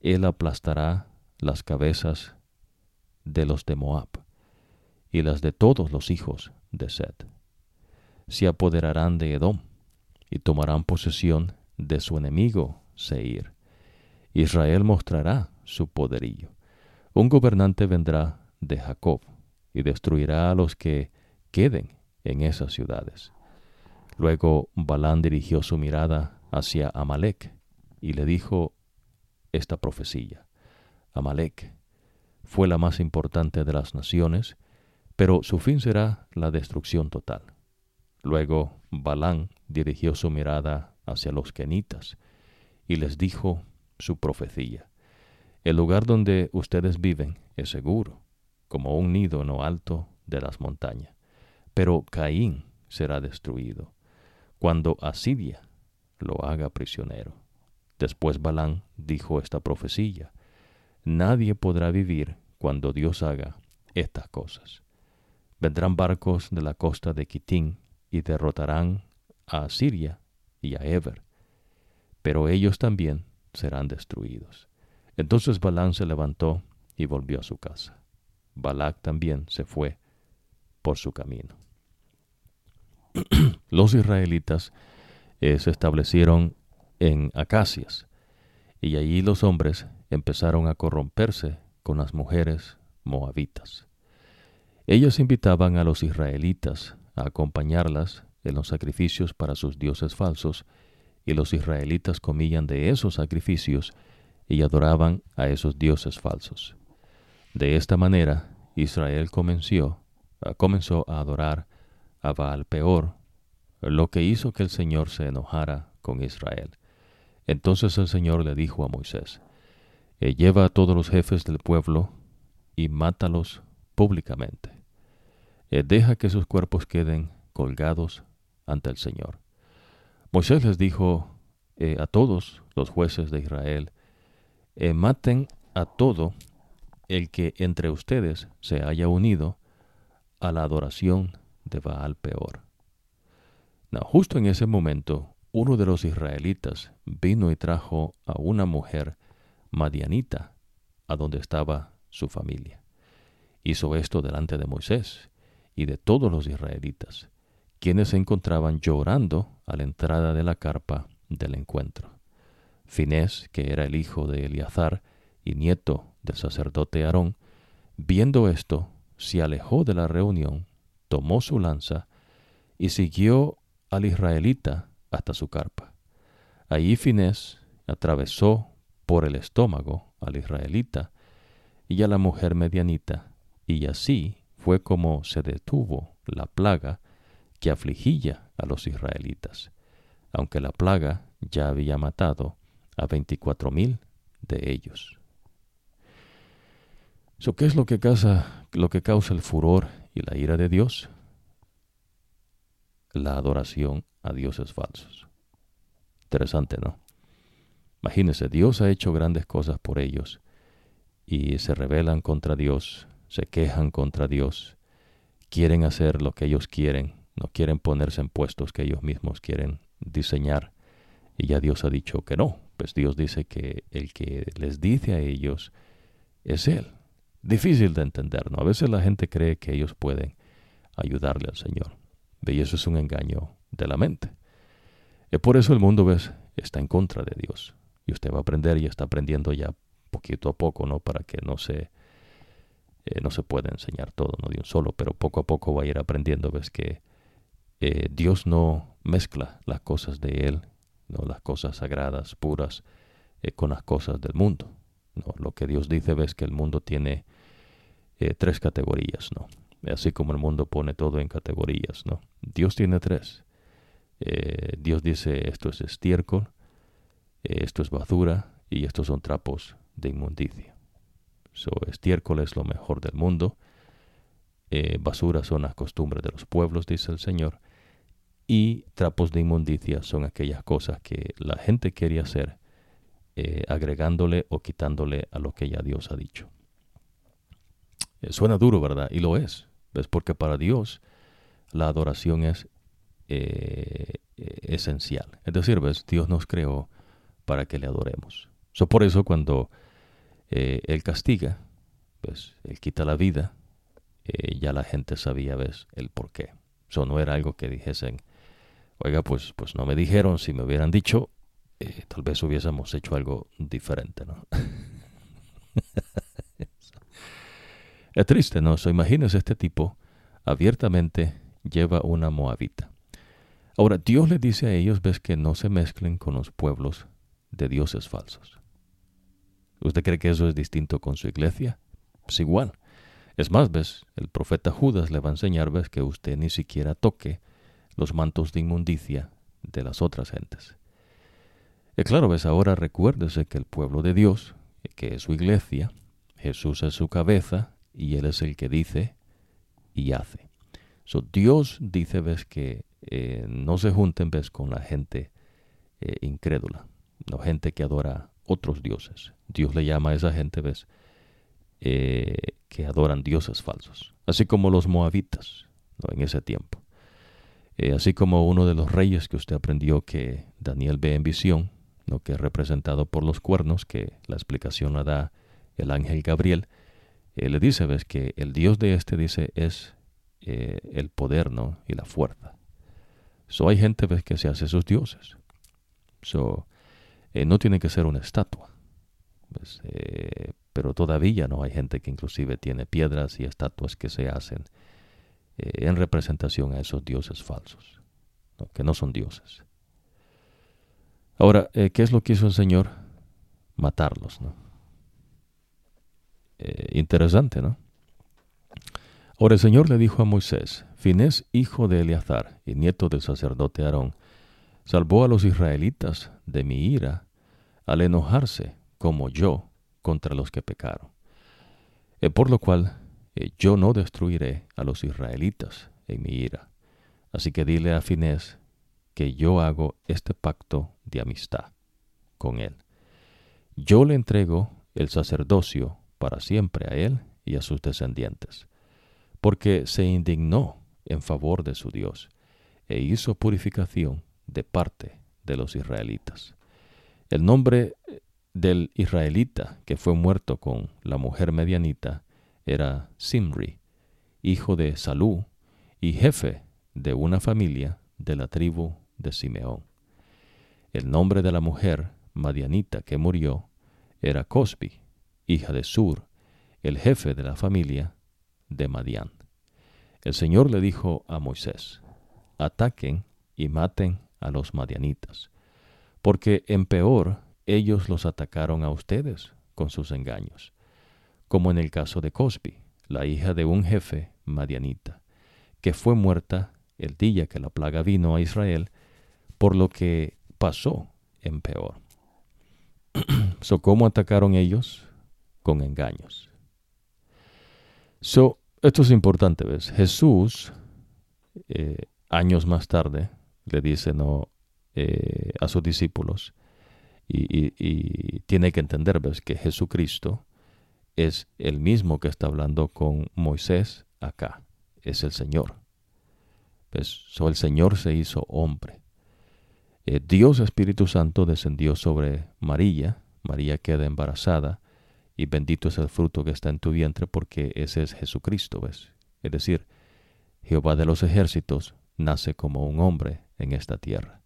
Él aplastará las cabezas de los de Moab y las de todos los hijos de Seth. Se apoderarán de Edom y tomarán posesión de su enemigo Seir. Israel mostrará su poderío. Un gobernante vendrá de Jacob y destruirá a los que queden en esas ciudades. Luego Balán dirigió su mirada hacia Amalek y le dijo esta profecía. Amalek fue la más importante de las naciones, pero su fin será la destrucción total. Luego Balán dirigió su mirada hacia los kenitas y les dijo su profecía. El lugar donde ustedes viven es seguro, como un nido en lo alto de las montañas. Pero Caín será destruido cuando Asiria lo haga prisionero. Después Balán dijo esta profecía. Nadie podrá vivir cuando Dios haga estas cosas. Vendrán barcos de la costa de Quitín y derrotarán a Asiria y a Eber, pero ellos también serán destruidos. Entonces Balán se levantó y volvió a su casa. Balac también se fue por su camino. Los israelitas eh, se establecieron en Acacias, y allí los hombres empezaron a corromperse con las mujeres moabitas. Ellos invitaban a los israelitas a acompañarlas en los sacrificios para sus dioses falsos, y los israelitas comían de esos sacrificios y adoraban a esos dioses falsos. De esta manera, Israel comenzó, ah, comenzó a adorar a Baal peor, lo que hizo que el Señor se enojara con Israel. Entonces el Señor le dijo a Moisés, eh, lleva a todos los jefes del pueblo y mátalos públicamente. Eh, deja que sus cuerpos queden colgados ante el Señor. Moisés les dijo eh, a todos los jueces de Israel, maten a todo el que entre ustedes se haya unido a la adoración de Baal peor. justo en ese momento, uno de los israelitas vino y trajo a una mujer madianita a donde estaba su familia. Hizo esto delante de Moisés y de todos los israelitas, quienes se encontraban llorando a la entrada de la carpa del encuentro. Finés, que era el hijo de Eleazar y nieto del sacerdote Aarón, viendo esto, se alejó de la reunión, tomó su lanza y siguió al israelita hasta su carpa. Allí Finés atravesó por el estómago al israelita y a la mujer medianita, y así fue como se detuvo la plaga que afligía a los israelitas, aunque la plaga ya había matado a veinticuatro mil de ellos. ¿Qué es lo que, causa, lo que causa el furor y la ira de Dios? La adoración a dioses falsos. Interesante, ¿no? Imagínense, Dios ha hecho grandes cosas por ellos y se rebelan contra Dios, se quejan contra Dios, quieren hacer lo que ellos quieren, no quieren ponerse en puestos que ellos mismos quieren diseñar. Y ya Dios ha dicho que no, pues Dios dice que el que les dice a ellos es Él. Difícil de entender, ¿no? A veces la gente cree que ellos pueden ayudarle al Señor. Y eso es un engaño de la mente. Y por eso el mundo, ¿ves? Está en contra de Dios. Y usted va a aprender y está aprendiendo ya poquito a poco, ¿no? Para que no se, eh, no se pueda enseñar todo, ¿no? De un solo, pero poco a poco va a ir aprendiendo, ¿ves? Que eh, Dios no mezcla las cosas de Él, ¿no? Las cosas sagradas, puras, eh, con las cosas del mundo. ¿no? Lo que Dios dice, ves que el mundo tiene tres categorías, ¿no? Así como el mundo pone todo en categorías, ¿no? Dios tiene tres. Dios dice esto es estiércol, esto es basura y estos son trapos de inmundicia. So, estiércol es lo mejor del mundo. Eh, basura son las costumbres de los pueblos, dice el Señor. Y trapos de inmundicia son aquellas cosas que la gente quiere hacer, eh, agregándole o quitándole a lo que ya Dios ha dicho. Eh, suena duro, ¿verdad? Y lo es. ¿Ves? Porque para Dios la adoración es esencial. Es decir, ¿ves? Dios nos creó para que le adoremos. So, por eso cuando eh, Él castiga, pues Él quita la vida, eh, ya la gente sabía, ¿ves? El por qué. Eso no era algo que dijesen, oiga, pues, pues no me dijeron, si me hubieran dicho, eh, tal vez hubiésemos hecho algo diferente, ¿no? es triste, ¿no? So, imagínense este tipo abiertamente lleva una moabita. Ahora, Dios le dice a ellos, ves, que no se mezclen con los pueblos de dioses falsos. ¿Usted cree que eso es distinto con su iglesia? Pues igual. Es más, ves, el profeta Judas le va a enseñar, ves, que usted ni siquiera toque los mantos de inmundicia de las otras gentes. Y claro, ves, ahora recuérdese que el pueblo de Dios, que es su iglesia, Jesús es su cabeza y Él es el que dice y hace. So, Dios dice, ves, que eh, no se junten, ves, con la gente eh, incrédula, no gente que adora otros dioses. Dios le llama a esa gente, ves, eh, que adoran dioses falsos, así como los moabitas en ese tiempo. Eh, así como uno de los reyes que usted aprendió que Daniel ve en visión, ¿no? que es representado por los cuernos, que la explicación la da el ángel Gabriel, eh, le dice, ves, que el Dios de este, dice, es el poder ¿no? y la fuerza. So hay gente ves, que se hace sus dioses. So, no tiene que ser una estatua. Pues, eh, pero todavía no hay gente que inclusive tiene piedras y estatuas que se hacen eh, en representación a esos dioses falsos, que no son dioses. Ahora, eh, ¿qué es lo que hizo el Señor? Matarlos, ¿no? interesante, ¿no? Ahora el Señor le dijo a Moisés, Finés, hijo de Eleazar y nieto del sacerdote Aarón, salvó a los israelitas de mi ira al enojarse como yo contra los que pecaron. Eh, por lo cual eh, yo no destruiré a los israelitas en mi ira. Así que dile a Finés que yo hago este pacto de amistad con él. Yo le entrego el sacerdocio para siempre a él y a sus descendientes, porque se indignó en favor de su Dios e hizo purificación de parte de los israelitas. El nombre del israelita que fue muerto con la mujer medianita era Simri, hijo de Salú y jefe de una familia de la tribu de Simeón. El nombre de la mujer madianita que murió era Cosbi, hija de Sur, el jefe de la familia de Madián. El Señor le dijo a Moisés, ataquen y maten a los madianitas, porque en peor ellos los atacaron a ustedes con sus engaños, como en el caso de Cosby, la hija de un jefe madianita, que fue muerta el día que la plaga vino a Israel, por lo que pasó en peor. so, ¿Cómo atacaron ellos? Con engaños. So, esto es importante, ¿ves? Jesús, eh, años más tarde, le dice no, eh, a sus discípulos, y, tiene que entender ¿ves? que Jesucristo es el mismo que está hablando con Moisés acá, es el Señor. ¿Ves? el Señor se hizo hombre. Eh, Dios Espíritu Santo descendió sobre María, María queda embarazada, y bendito es el fruto que está en tu vientre, porque ese es Jesucristo, ¿ves? Es decir, Jehová de los ejércitos nace como un hombre en esta tierra.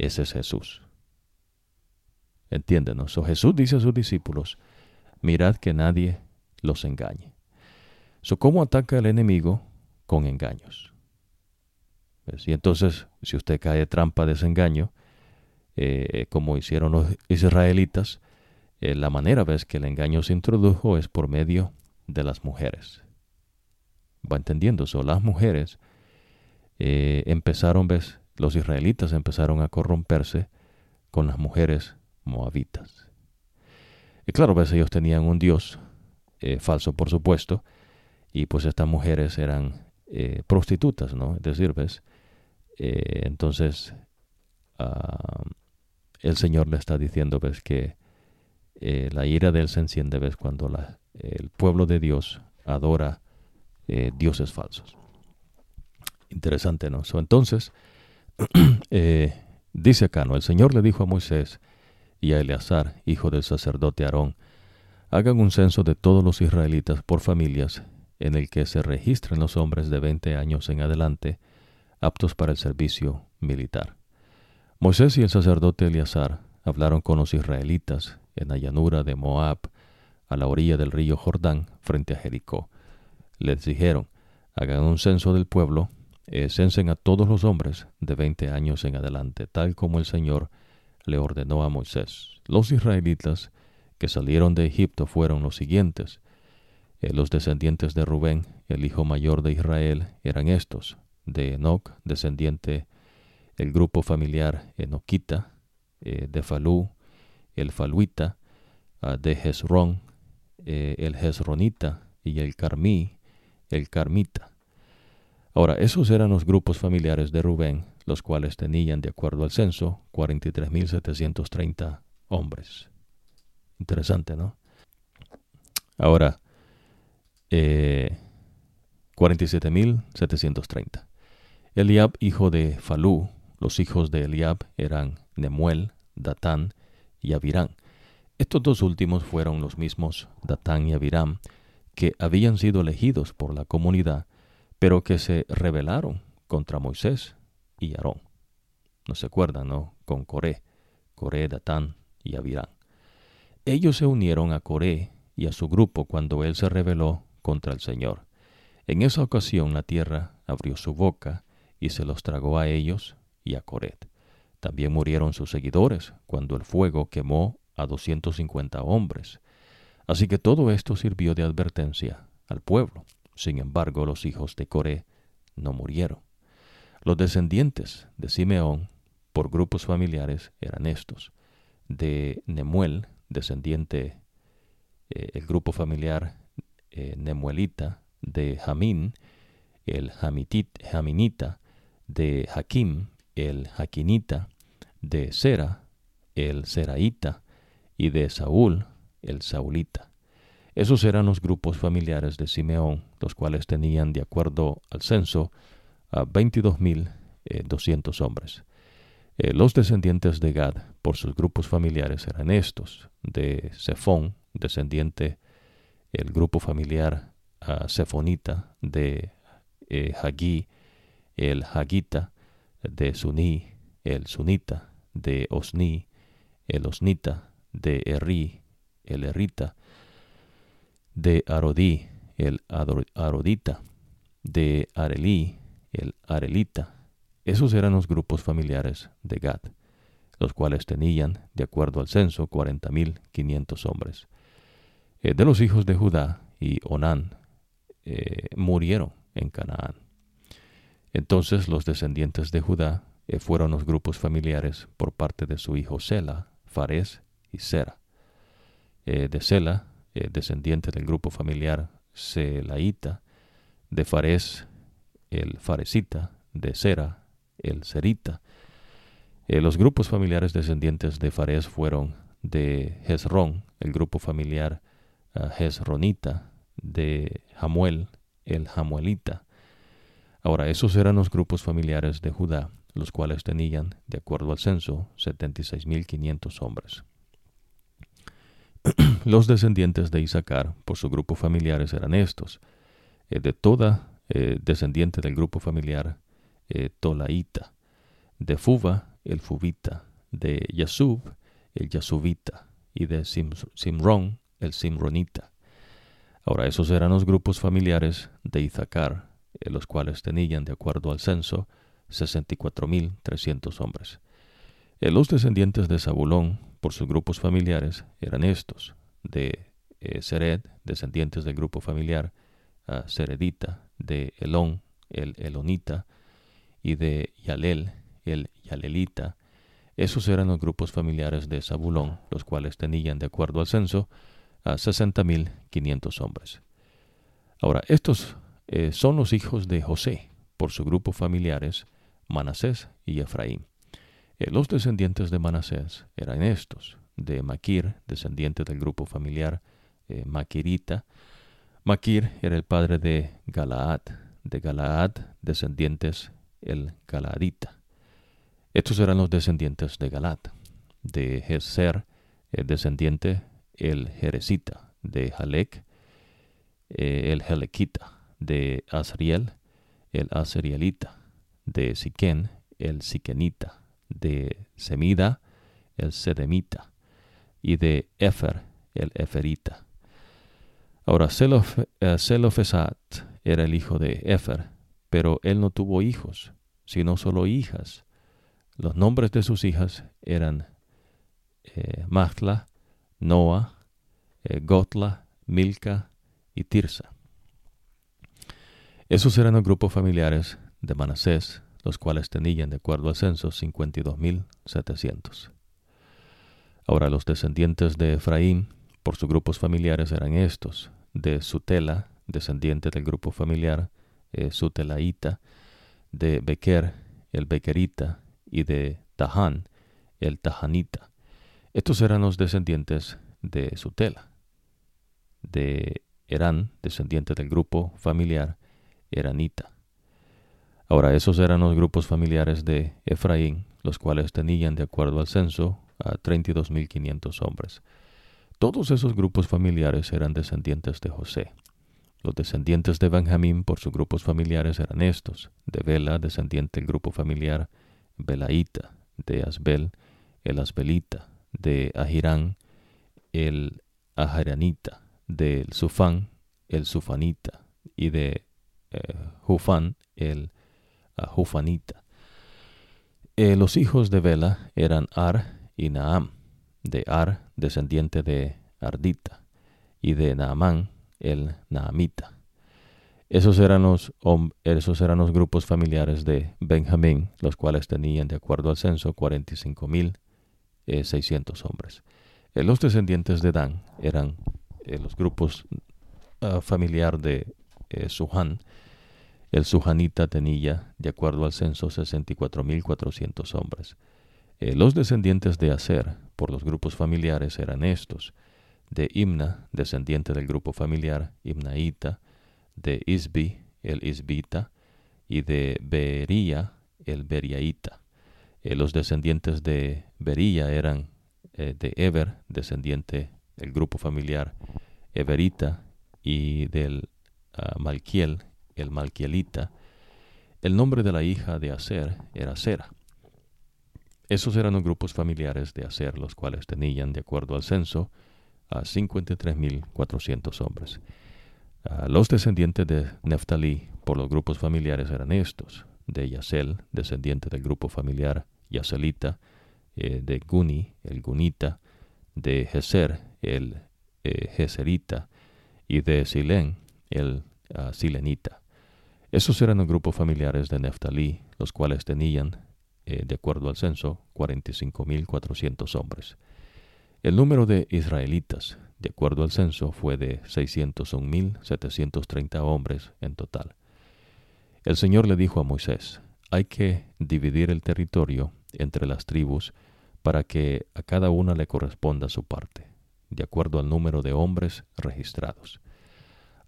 Ese es Jesús. Entiéndenos. So, Jesús dice a sus discípulos, mirad que nadie los engañe. So, ¿Cómo ataca el enemigo? Con engaños. Y entonces, si usted cae trampa de ese engaño, eh, como hicieron los israelitas, eh, la manera ves que el engaño se introdujo es por medio de las mujeres. Va entendiendo eso. Las mujeres eh, empezaron, ves, los israelitas empezaron a corromperse con las mujeres moabitas. Y claro, pues ellos tenían un dios eh, falso, por supuesto, y pues estas mujeres eran eh, prostitutas, ¿no? Es decir, ves, eh, entonces ah, el Señor le está diciendo, ves, que la ira de él se enciende, ves, cuando el pueblo de Dios adora dioses falsos. Interesante, ¿no? entonces, dice acá, ¿no? El Señor le dijo a Moisés, y a Eleazar, hijo del sacerdote Aarón, hagan un censo de todos los israelitas por familias, en el que se registren los hombres de veinte años en adelante, aptos para el servicio militar. Moisés y el sacerdote Eleazar hablaron con los israelitas en la llanura de Moab, a la orilla del río Jordán, frente a Jericó. Les dijeron, hagan un censo del pueblo, eh, censen a todos los hombres de veinte años en adelante, tal como el Señor le ordenó a Moisés. Los israelitas que salieron de Egipto fueron los siguientes. Eh, los descendientes de Rubén, el hijo mayor de Israel, eran estos. De Enoch, descendiente, el grupo familiar Enoquita, eh, de Falú, el Faluita, ah, de Hezrón, eh, el Hezronita y el Carmí, el Carmita. Ahora, esos eran los grupos familiares de Rubén, los cuales tenían, de acuerdo al censo, 43.730 hombres. Interesante, ¿no? Ahora, eh, 47.730. Eliab, hijo de Falú, los hijos de Eliab eran Nemuel, Datán y Abirán. Estos dos últimos fueron los mismos Datán y Abiram que habían sido elegidos por la comunidad, pero que se rebelaron contra Moisés y Aarón. ¿No se acuerdan, no? Con Coré, Coré, Datán y Abiram. Ellos se unieron a Coré y a su grupo cuando él se rebeló contra el Señor. En esa ocasión la tierra abrió su boca y se los tragó a ellos y a Coret. También murieron sus seguidores cuando el fuego quemó a doscientos cincuenta hombres. Así que todo esto sirvió de advertencia al pueblo. Sin embargo, los hijos de Coré no murieron. Los descendientes de Simeón por grupos familiares eran estos. De Nemuel, descendiente, eh, el grupo familiar eh, Nemuelita, de Jamín, el Jaminita, de Hakim, el Jaquinita, de Sera, el Seraíta, y de Saúl, el Saulita. Esos eran los grupos familiares de Simeón, los cuales tenían, de acuerdo al censo, a 22.200 eh, hombres. Eh, los descendientes de Gad, por sus grupos familiares, eran estos, de Sefón, descendiente, el grupo familiar a Sefonita, de eh, Hagí, el Hagita, de Suní, el Sunita, de Osni, el Osnita, de Erri, el Errita, de Arodí, el Arodita, de Arelí, el Arelita. Esos eran los grupos familiares de Gad, los cuales tenían, de acuerdo al censo, cuarenta mil quinientos hombres. Eh, de los hijos de Judá y Onán eh, murieron en Canaán. Entonces los descendientes de Judá eh, fueron los grupos familiares por parte de su hijo Sela, Fares y Sera. De Sela, eh, descendiente del grupo familiar Selaita, de Fares, el Faresita, de Sera, el Serita. los grupos familiares descendientes de Fares fueron de Hezrón, el grupo familiar Hezronita, de Jamuel, el Jamuelita, Ahora, esos eran los grupos familiares de Judá, los cuales tenían, de acuerdo al censo, 76.500 hombres. los descendientes de Isaacar, por su grupo familiares, eran estos. Eh, de toda eh, descendiente del grupo familiar, eh, Tolaita. De Fuba, el Fubita. De Yasub, el Yasubita. Y de Simron, el Simronita. Ahora, esos eran los grupos familiares de Isaacar, los cuales tenían, de acuerdo al censo, 64.300 hombres. Eh, los descendientes de Zabulón, por sus grupos familiares, eran estos, de eh, Sered, descendientes del grupo familiar, a Seredita, de Elón, el Elonita, y de Yalel, el Yalelita. Esos eran los grupos familiares de Zabulón, los cuales tenían, de acuerdo al censo, a 60.500 hombres. Ahora, estos eh, son los hijos de José, por su grupo familiares, Manasés y Efraín. Eh, los descendientes de Manasés eran estos, de Maquir, descendiente del grupo familiar eh, Maquirita. Maquir era el padre de Galaad, de Galaad, descendientes el Galaadita. Estos eran los descendientes de Galaad, de Jezer, el descendiente el Jeresita, de Jalek, el Jelequita, de Asriel, el Asrielita, de Siquén, el Siquenita, de Semida, el Sedemita, y de Efer, el Eferita. Ahora, Zelofesat eh, era el hijo de Efer, pero él no tuvo hijos, sino solo hijas. Los nombres de sus hijas eran eh, Noah, Noa, eh, Gotla, Milca y Tirsa. Esos eran los grupos familiares de Manasés, los cuales tenían, de acuerdo al censo, 52.700. Ahora los descendientes de Efraín, por sus grupos familiares, eran estos, de Sutela, descendiente del grupo familiar eh, Sutelaita, de Bequer, el Bequerita, y de Tahán, el Tahanita. Estos eran los descendientes de Sutela. De Erán, descendiente del grupo familiar Eranita. Ahora, esos eran los grupos familiares de Efraín, los cuales tenían, de acuerdo al censo, a 32.500 hombres. Todos esos grupos familiares eran descendientes de José. Los descendientes de Benjamín por sus grupos familiares eran estos, de Bela, descendiente del grupo familiar Belaíta, de Asbel, el Asbelita, de Ahirán, el Ahiranita, de Sufán, el Sufanita, y de eh, Jufán, el Jufanita. Eh, los hijos de Bela eran Ar y Naam, de Ar, descendiente de Ardita, y de Naamán, el Naamita. Esos eran, los, esos eran los grupos familiares de Benjamín, los cuales tenían, de acuerdo al censo, 45.600 eh, hombres. Eh, los descendientes de Dan eran los grupos uh, familiar de Suhan, el Sujanita tenía, de acuerdo al censo, 64.400 hombres. Eh, los descendientes de Aser, por los grupos familiares, eran estos. De Imna, descendiente del grupo familiar Imnaíta, de Isbi, el Isbita, y de Bería, el Beriaíta. Eh, los descendientes de Bería eran eh, de Eber, descendiente del grupo familiar Eberita, y del uh, Malquiel, el Malquielita, el nombre de la hija de Aser era Sera. Esos eran los grupos familiares de Aser, los cuales tenían, de acuerdo al censo, a 53.400 hombres. los descendientes de Neftalí por los grupos familiares eran estos, de Yasel, descendiente del grupo familiar Yaselita, eh, de Guni, el Gunita, de Geser, el eh, y de Silén, el uh, Silenita. Esos eran los grupos familiares de Neftalí, los cuales tenían, eh, de acuerdo al censo, 45.400 hombres. El número de israelitas, de acuerdo al censo, fue de 601.730 hombres en total. El Señor le dijo a Moisés, hay que dividir el territorio entre las tribus para que a cada una le corresponda su parte, de acuerdo al número de hombres registrados.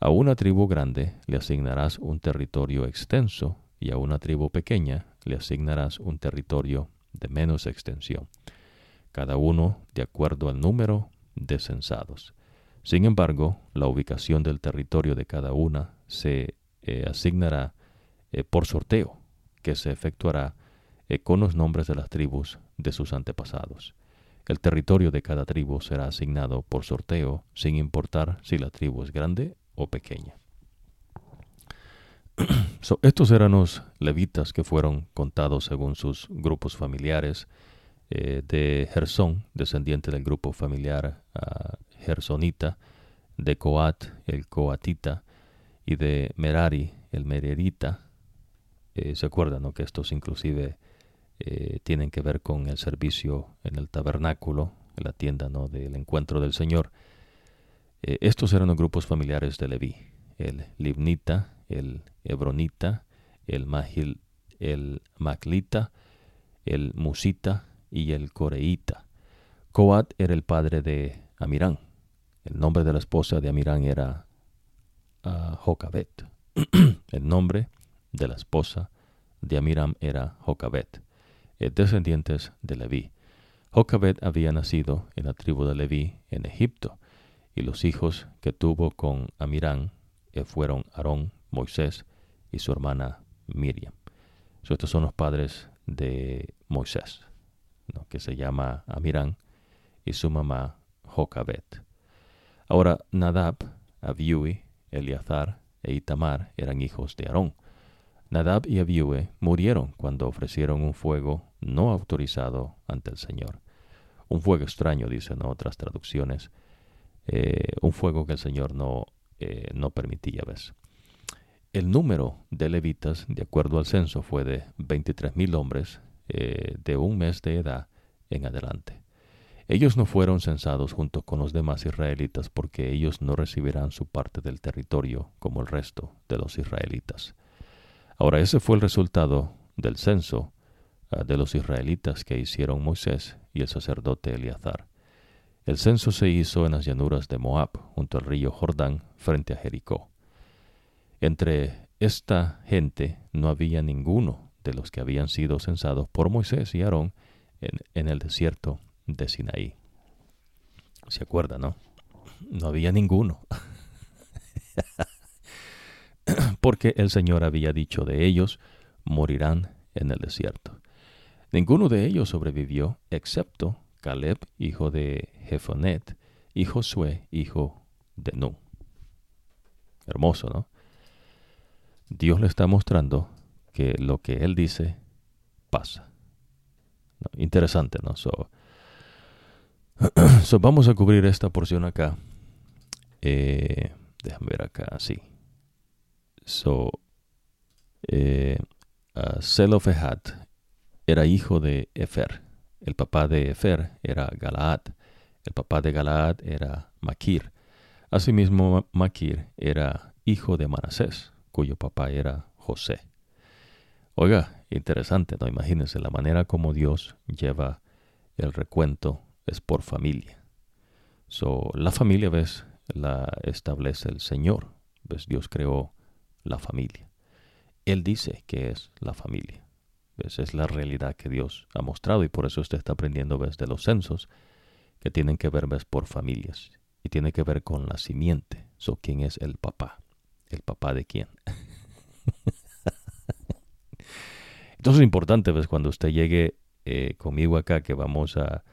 A una tribu grande le asignarás un territorio extenso y a una tribu pequeña le asignarás un territorio de menos extensión, cada uno de acuerdo al número de censados. Sin embargo, la ubicación del territorio de cada una se eh, asignará eh, por sorteo, que se efectuará eh, con los nombres de las tribus de sus antepasados. El territorio de cada tribu será asignado por sorteo sin importar si la tribu es grande o pequeña. estos eran los levitas que fueron contados según sus grupos familiares. Eh, de Gersón, descendiente del grupo familiar uh, Gersonita, de Coat, el Coatita, y de Merari, el Mererita. Eh, se acuerdan que estos inclusive eh, tienen que ver con el servicio en el tabernáculo, en la tienda ¿no? del encuentro del Señor. Eh, estos eran los grupos familiares de Leví, el Libnita, el Hebronita, el, Magil, el Maclita, el Musita y el Coreíta. Coat era el padre de Amirán. El nombre de la esposa de Amirán era uh, Jocabet. el nombre de la esposa de Amirán era Jocabet, eh, descendientes de Leví. Jocabet había nacido en la tribu de Leví en Egipto y los hijos que tuvo con Amirán eh, fueron Aarón, Moisés y su hermana Miriam. estos son los padres de Moisés, que se llama Amirán y su mamá Jocabet. Ahora Nadab Abiui, Eleazar e Itamar eran hijos de Aarón. Nadab y Abiue murieron cuando ofrecieron un fuego no autorizado ante el Señor. Un fuego extraño, dicen otras traducciones. Eh, un fuego que el Señor no, eh, no permitía, ¿ves? El número de levitas, de acuerdo al censo, fue de 23.000 hombres eh, de un mes de edad en adelante. Ellos no fueron censados junto con los demás israelitas porque ellos no recibirán su parte del territorio como el resto de los israelitas. Ahora ese fue el resultado del censo ah, de los israelitas que hicieron Moisés y el sacerdote Eleazar. El censo se hizo en las llanuras de Moab, junto al río Jordán, frente a Jericó. Entre esta gente no había ninguno de los que habían sido censados por Moisés y Aarón en, el desierto de Sinaí. ¿Se acuerda, no? No había ninguno. Porque el Señor había dicho de ellos, morirán en el desierto. Ninguno de ellos sobrevivió, excepto Caleb, hijo de Jefonet, y Josué, hijo de Nun. Hermoso, ¿no? Dios le está mostrando que lo que Él dice pasa. Interesante, ¿no? So, vamos a cubrir esta porción acá. Eh, déjame ver acá, sí. So, eh, era hijo de Efer. El papá de Efer era Galaad. El papá de Galaad era Maquir. Asimismo, Maquir era hijo de Manasés, cuyo papá era José. Oiga, interesante, ¿no? Imagínense la manera como Dios lleva el recuento es por familia. So, la familia, ves, la establece el Señor. Ves, Dios creó la familia. Él dice que es la familia. ¿Ves? Es la realidad que Dios ha mostrado y por eso usted está aprendiendo, ves, de los censos que tienen que ver, ves, por familias. Y tiene que ver con la simiente. So, ¿quién es el papá? ¿El papá de quién? Entonces es importante, pues, cuando usted llegue eh, conmigo acá, que vamos a,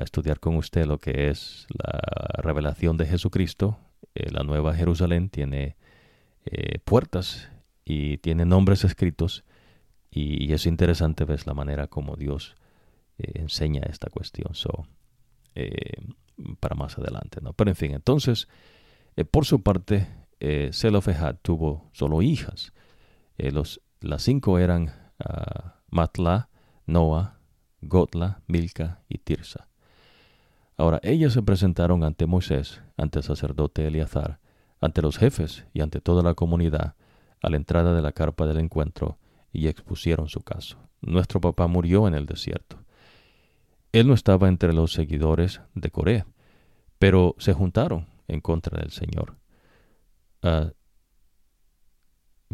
estudiar con usted lo que es la revelación de Jesucristo, eh, la Nueva Jerusalén tiene eh, puertas y tiene nombres escritos y, es interesante ver la manera como Dios enseña esta cuestión so, para más adelante. ¿no? Pero en fin, entonces, por su parte, eh, tuvo solo hijas. los, las cinco eran Matla, Noah, Gotla, Milca y Tirsa. Ahora ellas se presentaron ante Moisés, ante el sacerdote Eleazar, ante los jefes y ante toda la comunidad a la entrada de la carpa del encuentro y expusieron su caso. Nuestro papá murió en el desierto. Él no estaba entre los seguidores de Coré, pero se juntaron en contra del Señor. Ah,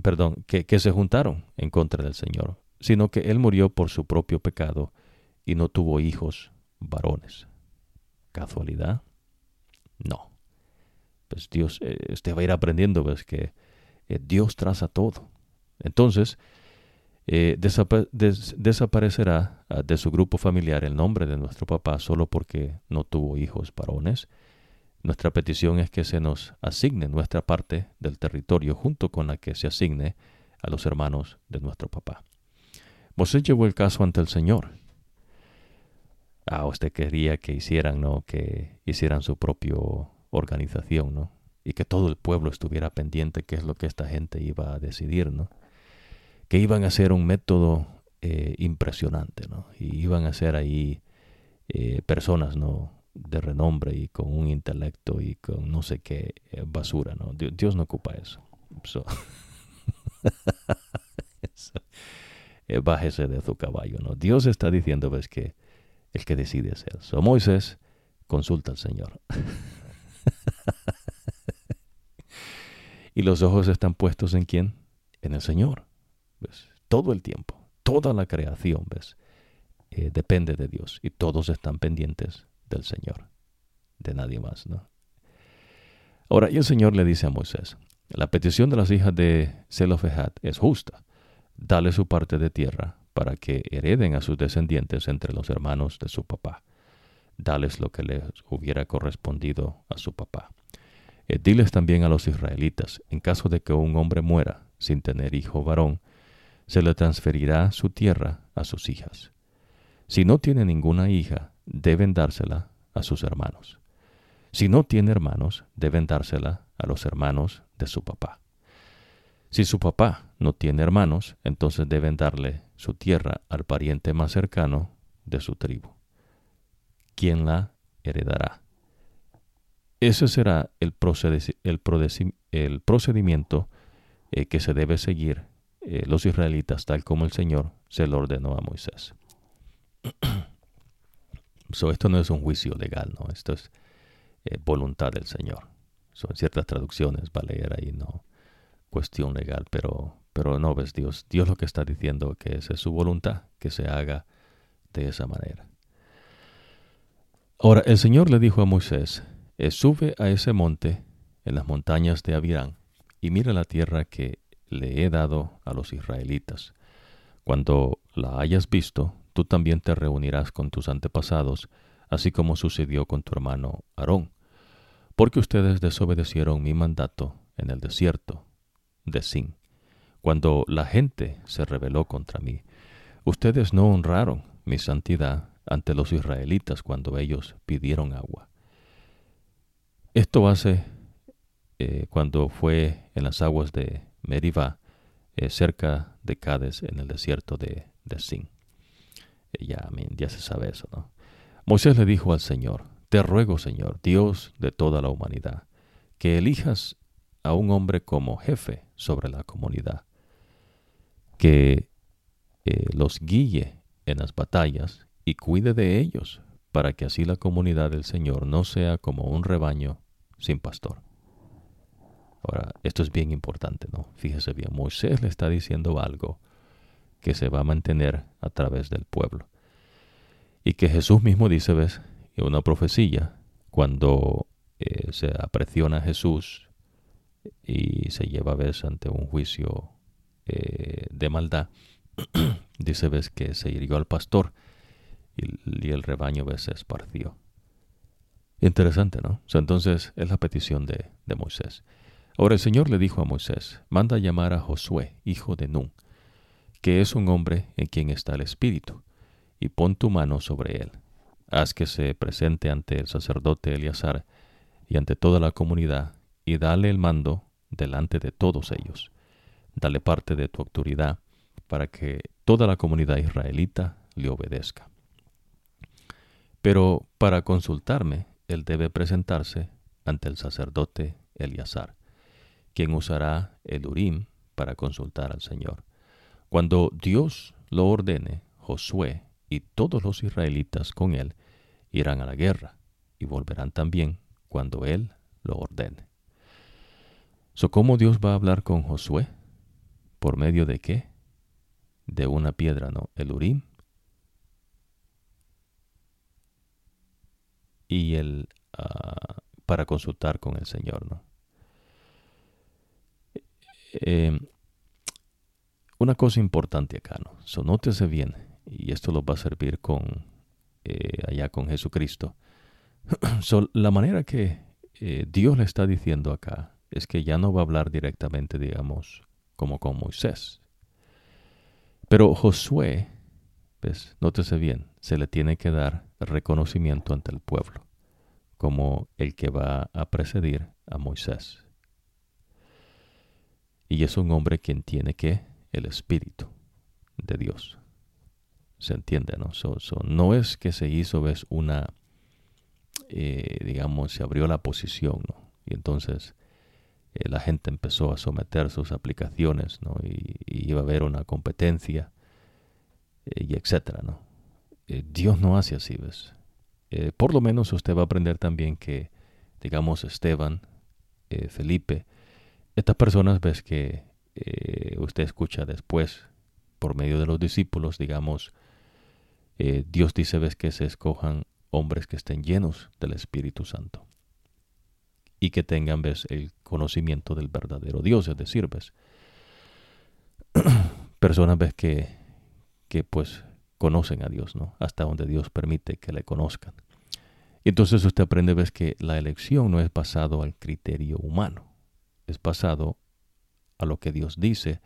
perdón, que, que se juntaron en contra del Señor, sino que Él murió por su propio pecado y no tuvo hijos varones. ¿Casualidad? No. Pues Dios, eh, usted va a ir aprendiendo, ves que eh, Dios traza todo. Entonces, eh, desaparecerá ah, de su grupo familiar el nombre de nuestro papá solo porque no tuvo hijos varones nuestra petición es que se nos asigne nuestra parte del territorio junto con la que se asigne a los hermanos de nuestro papá. Moisés llevó el caso ante el Señor. Ah, usted quería que hicieran, ¿no? Que hicieran su propia organización, ¿no? Y que todo el pueblo estuviera pendiente qué es lo que esta gente iba a decidir, ¿no? Que iban a ser un método eh, impresionante, ¿no? Y iban a ser ahí eh, personas, ¿no? de renombre y con un intelecto y con no sé qué eh, basura, ¿no? Dios, no ocupa eso. Eh, bájese de su caballo, ¿no? Dios está diciendo, ves, que el que decide es él. So, Moisés, consulta al Señor. y los ojos están puestos en quién? En el Señor. Todo el tiempo, toda la creación, ¿ves? Eh, depende de Dios y todos están pendientes del Señor, de nadie más, ¿no? Ahora, y el Señor le dice a Moisés, la petición de las hijas de Zelofehad es justa. Dale su parte de tierra para que hereden a sus descendientes entre los hermanos de su papá. Dales lo que les hubiera correspondido a su papá. Eh, diles también a los israelitas, en caso de que un hombre muera sin tener hijo varón, se le transferirá su tierra a sus hijas. Si no tiene ninguna hija, deben dársela a sus hermanos. Si no tiene hermanos, deben dársela a los hermanos de su papá. Si su papá no tiene hermanos, entonces deben darle su tierra al pariente más cercano de su tribu, quien la heredará. Ese será el, procedimiento eh, que se debe seguir eh, los israelitas, tal como el Señor se lo ordenó a Moisés. so, esto no es un juicio legal, ¿no? Esto es eh, voluntad del Señor. Son ciertas traducciones va a leer ahí, no cuestión legal, pero, pero no ves Dios. Dios lo que está diciendo que esa es su voluntad, que se haga de esa manera. Ahora, el Señor le dijo a Moisés, eh, sube a ese monte en las montañas de Abirán y mira la tierra que le he dado a los israelitas. Cuando la hayas visto, tú también te reunirás con tus antepasados, así como sucedió con tu hermano Aarón, porque ustedes desobedecieron mi mandato en el desierto de Sin. Cuando la gente se rebeló contra mí, ustedes no honraron mi santidad ante los israelitas cuando ellos pidieron agua. Esto hace eh, cuando fue en las aguas de Meribá, eh, cerca de Cades, en el desierto de, de Sin. Eh, ya, ya se sabe eso, ¿no? Moisés le dijo al Señor, Te ruego, Señor, Dios de toda la humanidad, que elijas a un hombre como jefe sobre la comunidad, que los guíe en las batallas y cuide de ellos, para que así la comunidad del Señor no sea como un rebaño sin pastor. Ahora, esto es bien importante, ¿no? Fíjese bien, Moisés le está diciendo algo que se va a mantener a través del pueblo. Y que Jesús mismo dice, ves, en una profecía, cuando eh, se apreciona a Jesús y se lleva, ves, ante un juicio eh, de maldad, dice, ves, que se hirió al pastor y, el rebaño, ves, se esparció. Interesante, ¿no? entonces es la petición de, de Moisés. Ahora el Señor le dijo a Moisés, manda llamar a Josué, hijo de Nun, que es un hombre en quien está el Espíritu, y pon tu mano sobre él. Haz que se presente ante el sacerdote Eleazar y ante toda la comunidad, y dale el mando delante de todos ellos. Dale parte de tu autoridad, para que toda la comunidad israelita le obedezca. Pero para consultarme, él debe presentarse ante el sacerdote Eleazar, quien usará el Urim para consultar al Señor. Cuando Dios lo ordene, Josué y todos los israelitas con él irán a la guerra y volverán también cuando él lo ordene. So, ¿Cómo Dios va a hablar con Josué? ¿Por medio de qué? De una piedra, ¿no? El Urim y el ah, para consultar con el Señor, ¿no? Em, una cosa importante acá, ¿no? So, nótese bien, y esto lo va a servir con eh, allá con Jesucristo. so, la manera que eh, Dios le está diciendo acá es que ya no va a hablar directamente, digamos, como con Moisés. Pero Josué, ¿ves? Nótese bien, se le tiene que dar reconocimiento ante el pueblo, como el que va a precedir a Moisés. Y es un hombre quien tiene que el Espíritu de Dios. ¿Se entiende? No, no es que se hizo, ves, una, eh, digamos, se abrió la posición, ¿no? Y entonces eh, la gente empezó a someter sus aplicaciones, ¿no? Y, iba a haber una competencia, eh, y etcétera, ¿no? Dios no hace así, ¿ves? Por lo menos usted va a aprender también que, digamos, Esteban, Felipe, estas personas, ves que usted escucha después, por medio de los discípulos, digamos, Dios dice, ves que se escojan hombres que estén llenos del Espíritu Santo y que tengan, ves, el conocimiento del verdadero Dios, es decir, ves, personas, ves, que, que pues conocen a Dios, ¿no? Hasta donde Dios permite que le conozcan. Y entonces usted aprende, ves que la elección no es basado al criterio humano, es basado a lo que Dios dice,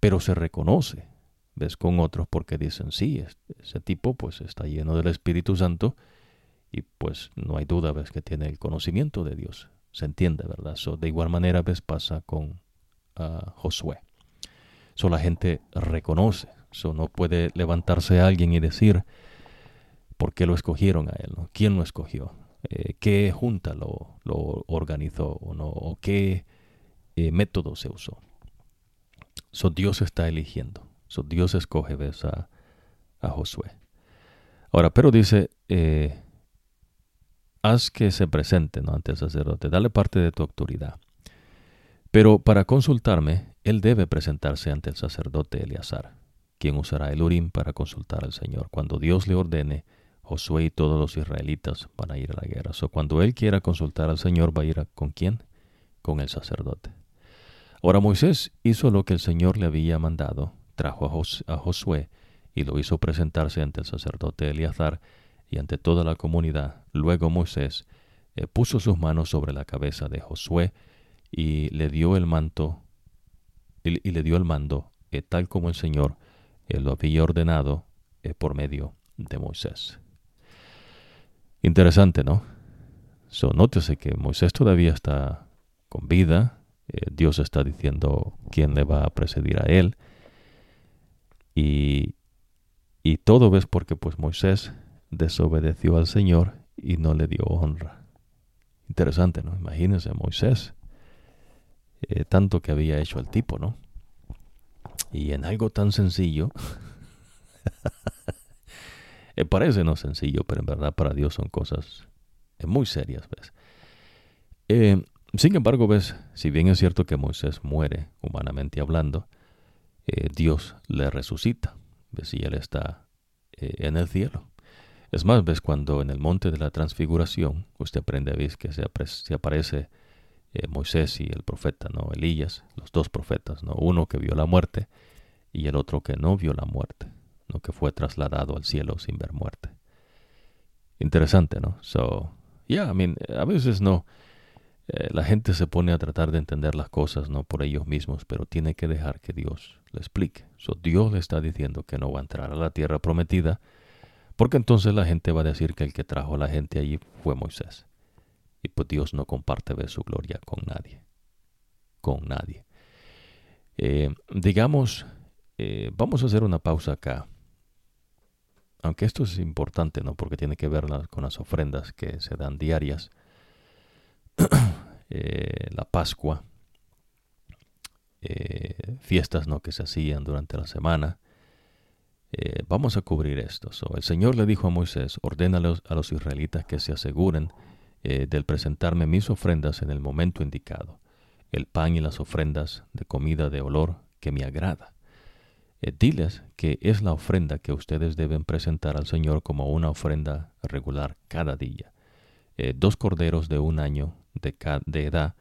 pero se reconoce, ves, con otros porque dicen, sí, ese tipo pues está lleno del Espíritu Santo y pues no hay duda, ves, que tiene el conocimiento de Dios, se entiende, ¿verdad? de igual manera, ves, pasa con uh, Josué. So, la gente reconoce, so, no puede levantarse alguien y decir, ¿por qué lo escogieron a él? ¿Quién lo escogió? Eh, ¿Qué junta lo, lo organizó o, no? ¿O qué eh, método se usó? So, Dios está eligiendo. So, Dios escoge. A, a Josué. Ahora, pero dice, eh, haz que se presente ante el sacerdote, dale parte de tu autoridad. Pero para consultarme, él debe presentarse ante el sacerdote Eleazar, quien usará el Urim para consultar al Señor. Cuando Dios le ordene, Josué y todos los israelitas van a ir a la guerra. O cuando él quiera consultar al Señor, va a ir con quién? Con el sacerdote. Ahora Moisés hizo lo que el Señor le había mandado, trajo a, Josué y lo hizo presentarse ante el sacerdote Eleazar y ante toda la comunidad. Luego Moisés eh, puso sus manos sobre la cabeza de Josué y le dio el manto y, le dio el mando eh, tal como el Señor eh, lo había ordenado por medio de Moisés. Interesante, ¿no? So, nótese que Moisés todavía está con vida, Dios está diciendo quién le va a precedir a él. Y, y todo es porque pues Moisés desobedeció al Señor y no le dio honra. Interesante, ¿no? Imagínense Moisés, eh, tanto que había hecho el tipo, ¿no? Y en algo tan sencillo, eh, parece no sencillo, pero en verdad para Dios son cosas eh, muy serias, ¿ves? Sin embargo, ves, si bien es cierto que Moisés muere, humanamente hablando, Dios le resucita, ¿ves? Y él está en el cielo. Es más, ves cuando en el monte de la transfiguración, usted aprende, ves que se, aparece eh, Moisés y el profeta, ¿no? Elías, los dos profetas, ¿no? Uno que vio la muerte y el otro que no vio la muerte, ¿no? Que fue trasladado al cielo sin ver muerte. Interesante, ¿no? So, yeah, I mean, a veces no. Eh, la gente se pone a tratar de entender las cosas, no por ellos mismos, pero tiene que dejar que Dios le explique. So, Dios le está diciendo que no va a entrar a la tierra prometida, porque entonces la gente va a decir que el que trajo a la gente allí fue Moisés. Y pues Dios no comparte su gloria con nadie. Con nadie. Eh, digamos, eh, vamos a hacer una pausa acá. Aunque esto es importante, ¿no? Porque tiene que ver con las ofrendas que se dan diarias. Eh, la Pascua. fiestas, ¿no? Que se hacían durante la semana eh, vamos a cubrir esto. el Señor le dijo a Moisés, ordena a los, israelitas que se aseguren eh, del presentarme mis ofrendas en el momento indicado, el pan y las ofrendas de comida de olor que me agrada. Eh, diles que es la ofrenda que ustedes deben presentar al Señor como una ofrenda regular cada día. dos corderos de un año de, edad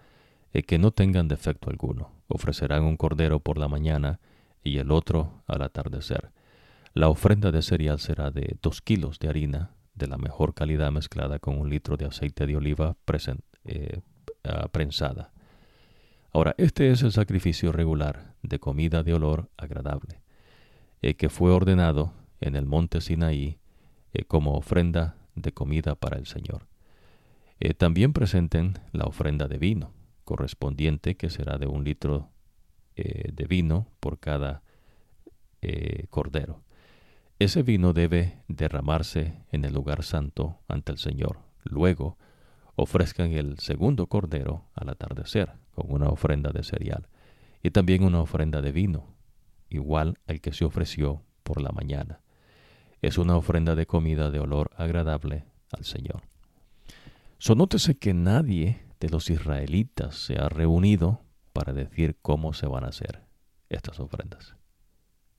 que no tengan defecto alguno. Ofrecerán un cordero por la mañana y el otro al atardecer la ofrenda de cereal será de dos kilos de harina de la mejor calidad mezclada con un litro de aceite de oliva eh, ah, prensada. Ahora, este es el sacrificio regular de comida de olor agradable, eh, que fue ordenado en el monte Sinaí eh, como ofrenda de comida para el Señor. También presenten la ofrenda de vino, correspondiente que será de un litro de vino por cada cordero. Ese vino debe derramarse en el lugar santo ante el Señor. Luego, ofrezcan el segundo cordero al atardecer con una ofrenda de cereal y también una ofrenda de vino, igual al que se ofreció por la mañana. Es una ofrenda de comida de olor agradable al Señor. Sonótese que nadie de los israelitas se ha reunido para decir cómo se van a hacer estas ofrendas.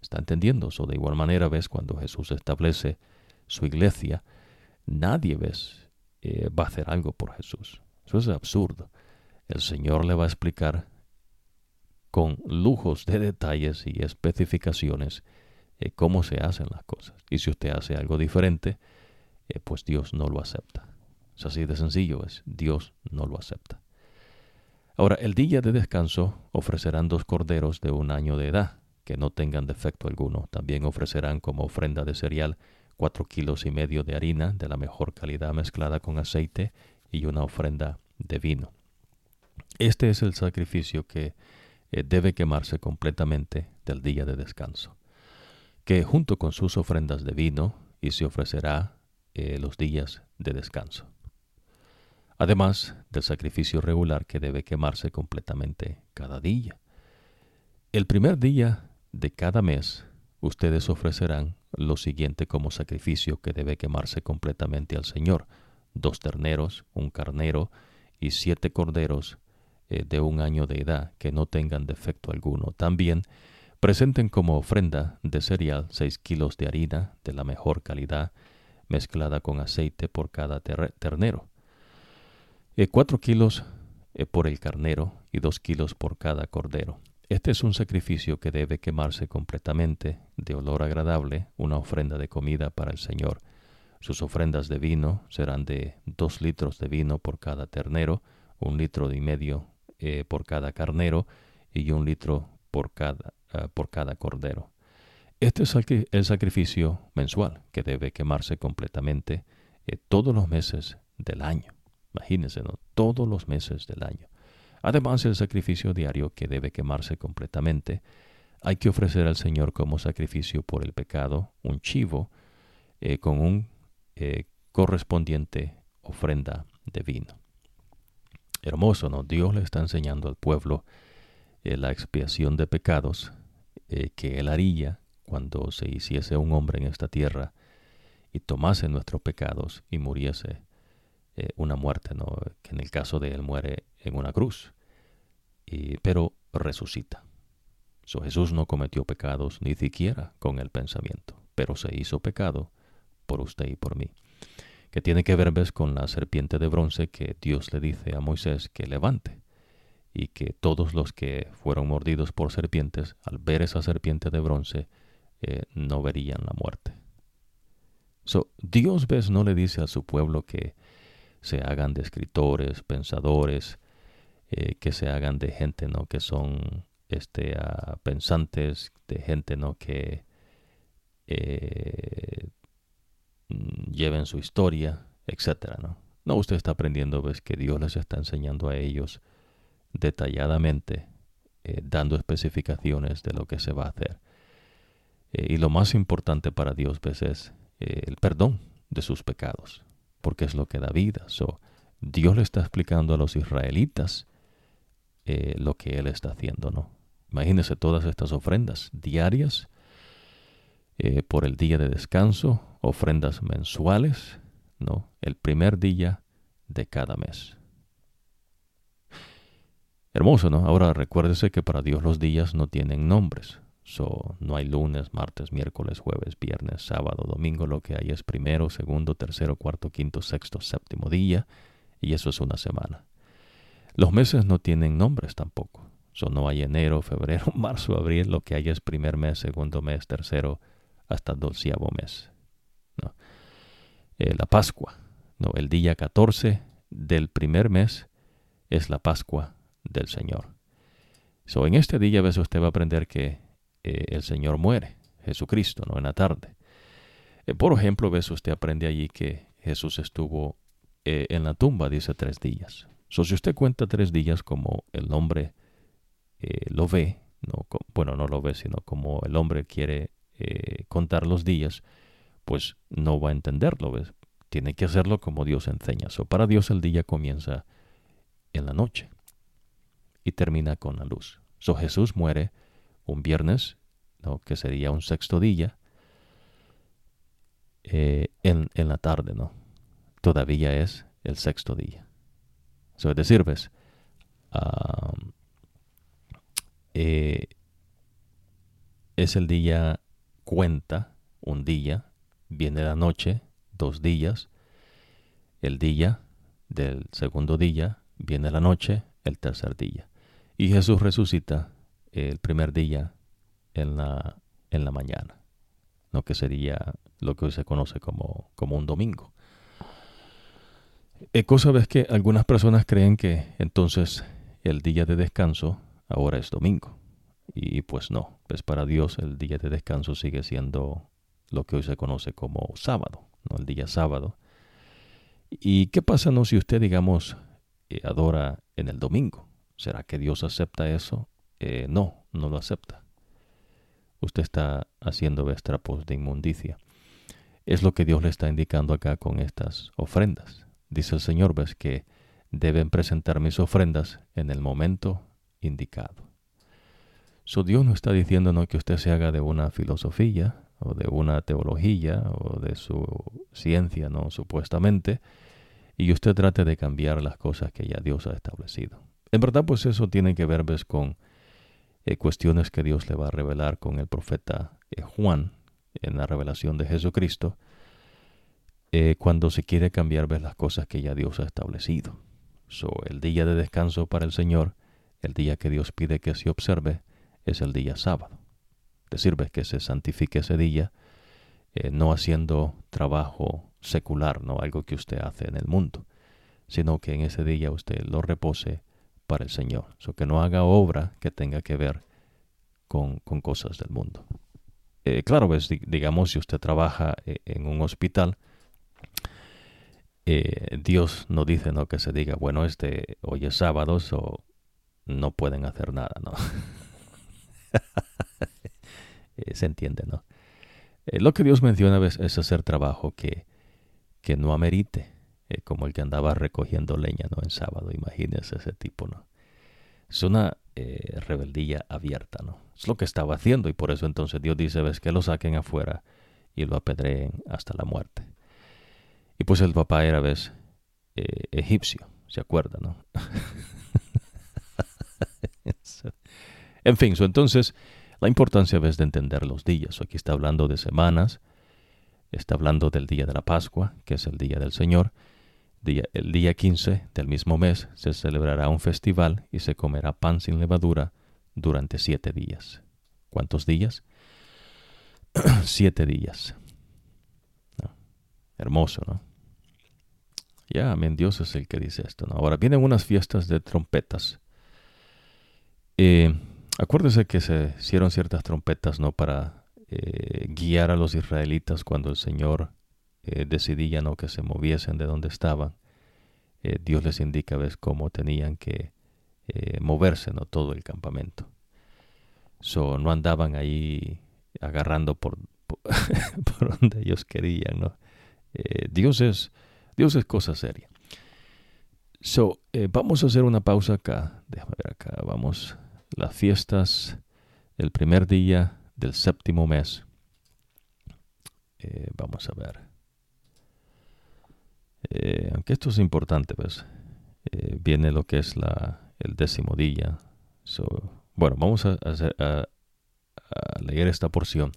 ¿Está entendiendo? eso? de igual manera, ves, cuando Jesús establece su iglesia, nadie, ves, eh, va a hacer algo por Jesús. Eso es absurdo. El Señor le va a explicar con lujos de detalles y especificaciones eh, cómo se hacen las cosas. Y si usted hace algo diferente, eh, pues Dios no lo acepta. Es así de sencillo es. Dios no lo acepta. Ahora, el día de descanso ofrecerán dos corderos de un año de edad, que no tengan defecto alguno. También ofrecerán como ofrenda de cereal cuatro kilos y medio de harina de la mejor calidad mezclada con aceite y una ofrenda de vino. Este es el sacrificio que eh, debe quemarse completamente del día de descanso, que junto con sus ofrendas de vino y se ofrecerá eh, los días de descanso además del sacrificio regular que debe quemarse completamente cada día. El primer día de cada mes ustedes ofrecerán lo siguiente como sacrificio que debe quemarse completamente al Señor, dos terneros, un carnero y siete corderos eh, de un año de edad que no tengan defecto alguno. También presenten como ofrenda de cereal seis kilos de harina de la mejor calidad mezclada con aceite por cada ternero eh, cuatro kilos eh, por el carnero y dos kilos por cada cordero. Este es un sacrificio que debe quemarse completamente, de olor agradable, una ofrenda de comida para el Señor. Sus ofrendas de vino serán de dos litros de vino por cada ternero, un litro y medio eh, por cada carnero y un litro por cada, ah, por cada cordero. Este es el sacrificio mensual que debe quemarse completamente todos los meses del año. Imagínense, ¿no? todos los meses del año. Además, el sacrificio diario que debe quemarse completamente, hay que ofrecer al Señor como sacrificio por el pecado un chivo eh, con un eh, correspondiente ofrenda de vino. Hermoso, ¿no? Dios le está enseñando al pueblo eh, la expiación de pecados que él haría cuando se hiciese un hombre en esta tierra y tomase nuestros pecados y muriese eh, una muerte, ¿no? que en el caso de él muere en una cruz, y, pero resucita. So, Jesús no cometió pecados ni siquiera con el pensamiento, pero se hizo pecado por usted y por mí. Que tiene que ver, ves, con la serpiente de bronce que Dios le dice a Moisés que levante. Y que todos los que fueron mordidos por serpientes, al ver esa serpiente de bronce, eh, no verían la muerte. So, Dios, ves, no le dice a su pueblo que se hagan de escritores, pensadores, eh, que se hagan de gente ¿no? que son este, pensantes, de gente ¿no? que eh, lleven su historia, etcétera, ¿no? No, usted está aprendiendo, ves que Dios les está enseñando a ellos detalladamente, eh, dando especificaciones de lo que se va a hacer. y lo más importante para Dios, ves, es el perdón de sus pecados porque es lo que da vida. So, Dios le está explicando a los israelitas eh, lo que Él está haciendo, ¿no? Imagínense todas estas ofrendas diarias eh, por el día de descanso, ofrendas mensuales, ¿no? El primer día de cada mes. Hermoso, ¿no? Ahora recuérdese que para Dios los días no tienen nombres. So, no hay lunes, martes, miércoles, jueves, viernes, sábado, domingo. Lo que hay es primero, segundo, tercero, cuarto, quinto, sexto, séptimo día. Y eso es una semana. Los meses no tienen nombres tampoco. So, no hay enero, febrero, marzo, abril. Lo que hay es primer mes, segundo mes, tercero, hasta doceavo mes. Eh, la Pascua. El día 14 del primer mes es la Pascua del Señor. So, en este día, a usted va a aprender que eh, el Señor muere, Jesucristo, ¿no? En la tarde. Eh, por ejemplo, ves, usted aprende allí que Jesús estuvo eh, en la tumba, dice tres días. So, si usted cuenta tres días como el hombre lo ve, no, bueno, no lo ve, sino como el hombre quiere contar los días, pues no va a entenderlo, ¿ves? Tiene que hacerlo como Dios enseña. So, para Dios el día comienza en la noche y termina con la luz. So, Jesús muere un viernes, ¿no? que sería un sexto día, eh, en, la tarde, ¿no? Todavía es el sexto día. So, es decir, eh, es el día cuenta, un día, viene la noche, dos días, el día del segundo día, viene la noche, el tercer día. Y Jesús resucita el primer día en la, en la mañana, lo que sería lo que hoy se conoce como, como un domingo. Eh, cosa es que algunas personas creen que entonces el día de descanso ahora es domingo. Y pues no, pues para Dios el día de descanso sigue siendo lo que hoy se conoce como sábado. El día sábado. ¿Y qué pasa no si usted, digamos, eh, adora en el domingo? ¿Será que Dios acepta eso? Eh, no, no lo acepta. Usted está haciendo estrapos de inmundicia. Es lo que Dios le está indicando acá con estas ofrendas. Dice el Señor, ves que deben presentar mis ofrendas en el momento indicado. So Dios no está diciendo que usted se haga de una filosofía o de una teología o de su ciencia, no supuestamente, y usted trate de cambiar las cosas que ya Dios ha establecido. En verdad, pues eso tiene que ver ¿ves? con eh, cuestiones que Dios le va a revelar con el profeta eh, Juan en la revelación de Jesucristo, eh, cuando se quiere cambiar las cosas que ya Dios ha establecido. So, el día de descanso para el Señor, el día que Dios pide que se observe, es el día sábado. Decir que se santifique ese día, no haciendo trabajo secular, no algo que usted hace en el mundo, sino que en ese día usted lo repose para el Señor. So, que no haga obra que tenga que ver con, cosas del mundo. Eh, claro, pues, digamos, si usted trabaja eh, en un hospital, Dios no dice no que se diga, bueno, este hoy es sábado, o no pueden hacer nada, ¿no? Eh, se entiende, ¿no? Eh, lo que Dios menciona es hacer trabajo que, que no amerite, eh, como el que andaba recogiendo leña, ¿no? En sábado, imagínese ese tipo, ¿no? Es una rebeldía abierta, ¿no? Es lo que estaba haciendo y por eso entonces Dios dice, ves, que lo saquen afuera y lo apedreen hasta la muerte. Y pues el papá era, ves, egipcio, ¿se acuerda, no? En fin, entonces la importancia es de entender los días. Aquí está hablando de semanas, está hablando del día de la Pascua, que es el día del Señor. El día 15 del mismo mes se celebrará un festival y se comerá pan sin levadura durante siete días. ¿Cuántos días? siete días. Hermoso, ¿no? Ya, amén, Dios es el que dice esto. ¿no? Ahora vienen unas fiestas de trompetas. Eh, Acuérdese que se hicieron ciertas trompetas, ¿no? Para eh, guiar a los israelitas cuando el Señor eh, decidía, ¿no? Que se moviesen de donde estaban. Eh, Dios les indica, ¿ves? Cómo tenían que moverse, ¿no? Todo el campamento. So, no andaban ahí agarrando por, por, donde ellos querían, ¿no? Dios es, Dios es cosa seria. So, vamos a hacer una pausa acá. Déjame ver acá. Vamos las fiestas el primer día del séptimo mes. Eh, vamos a ver. Eh, aunque esto es importante, pues, eh, viene lo que es la, el décimo día. bueno, vamos a, a, leer esta porción.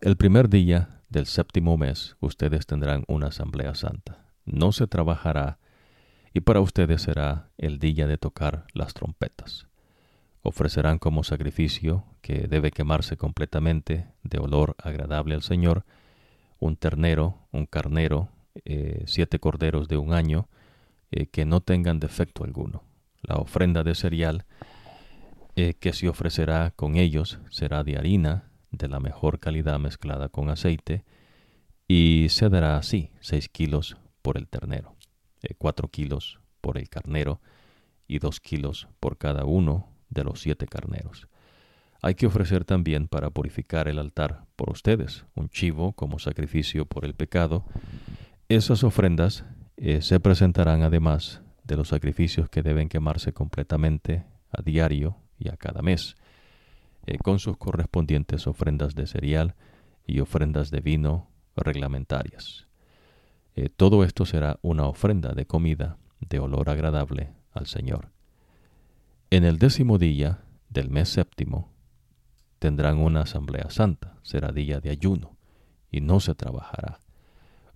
El primer día del séptimo mes ustedes tendrán una asamblea santa. No se trabajará y para ustedes será el día de tocar las trompetas ofrecerán como sacrificio, que debe quemarse completamente, de olor agradable al Señor, un ternero, un carnero, eh, siete corderos de un año, eh, que no tengan defecto alguno. La ofrenda de cereal eh, que se ofrecerá con ellos será de harina, de la mejor calidad mezclada con aceite, y se dará así seis kilos por el ternero, cuatro kilos por el carnero, y dos kilos por cada uno de los siete carneros. Hay que ofrecer también para purificar el altar por ustedes un chivo como sacrificio por el pecado. Esas ofrendas eh, se presentarán además de los sacrificios que deben quemarse completamente a diario y a cada mes, eh, con sus correspondientes ofrendas de cereal y ofrendas de vino reglamentarias. Eh, todo esto será una ofrenda de comida de olor agradable al Señor. En el décimo día del mes séptimo tendrán una asamblea santa, será día de ayuno, y no se trabajará.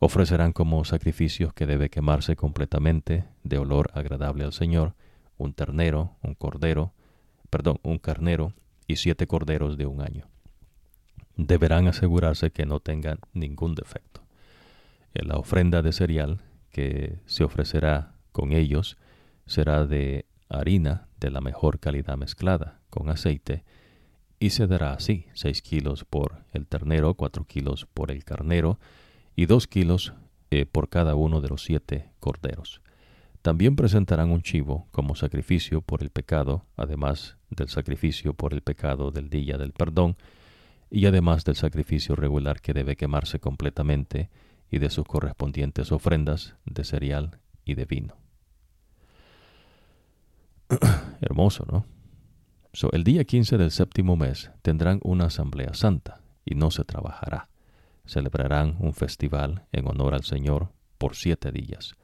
Ofrecerán como sacrificios que debe quemarse completamente de olor agradable al Señor, un ternero, un cordero, perdón, un carnero y siete corderos de un año. Deberán asegurarse que no tengan ningún defecto. En la ofrenda de cereal que se ofrecerá con ellos será de harina de la mejor calidad mezclada con aceite, y se dará así seis kilos por el ternero, cuatro kilos por el carnero, y dos kilos eh, por cada uno de los siete corderos. También presentarán un chivo como sacrificio por el pecado, además del sacrificio por el pecado del día del perdón, y además del sacrificio regular que debe quemarse completamente y de sus correspondientes ofrendas de cereal y de vino. Hermoso, ¿no? el día 15 del séptimo mes tendrán una asamblea santa y no se trabajará. Celebrarán un festival en honor al Señor por siete días.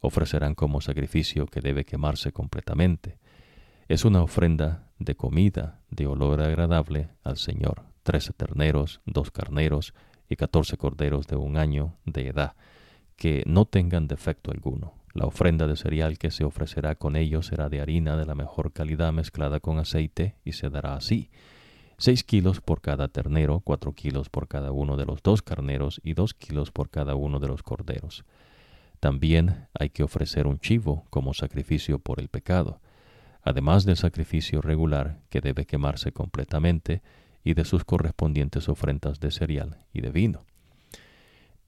Ofrecerán como sacrificio que debe quemarse completamente. Es una ofrenda de comida de olor agradable al Señor. Trece terneros, dos carneros y catorce corderos de un año de edad, que no tengan defecto alguno la ofrenda de cereal que se ofrecerá con ellos será de harina de la mejor calidad mezclada con aceite y se dará así. Seis kilos por cada ternero, cuatro kilos por cada uno de los dos carneros y dos kilos por cada uno de los corderos. También hay que ofrecer un chivo como sacrificio por el pecado, además del sacrificio regular que debe quemarse completamente y de sus correspondientes ofrendas de cereal y de vino.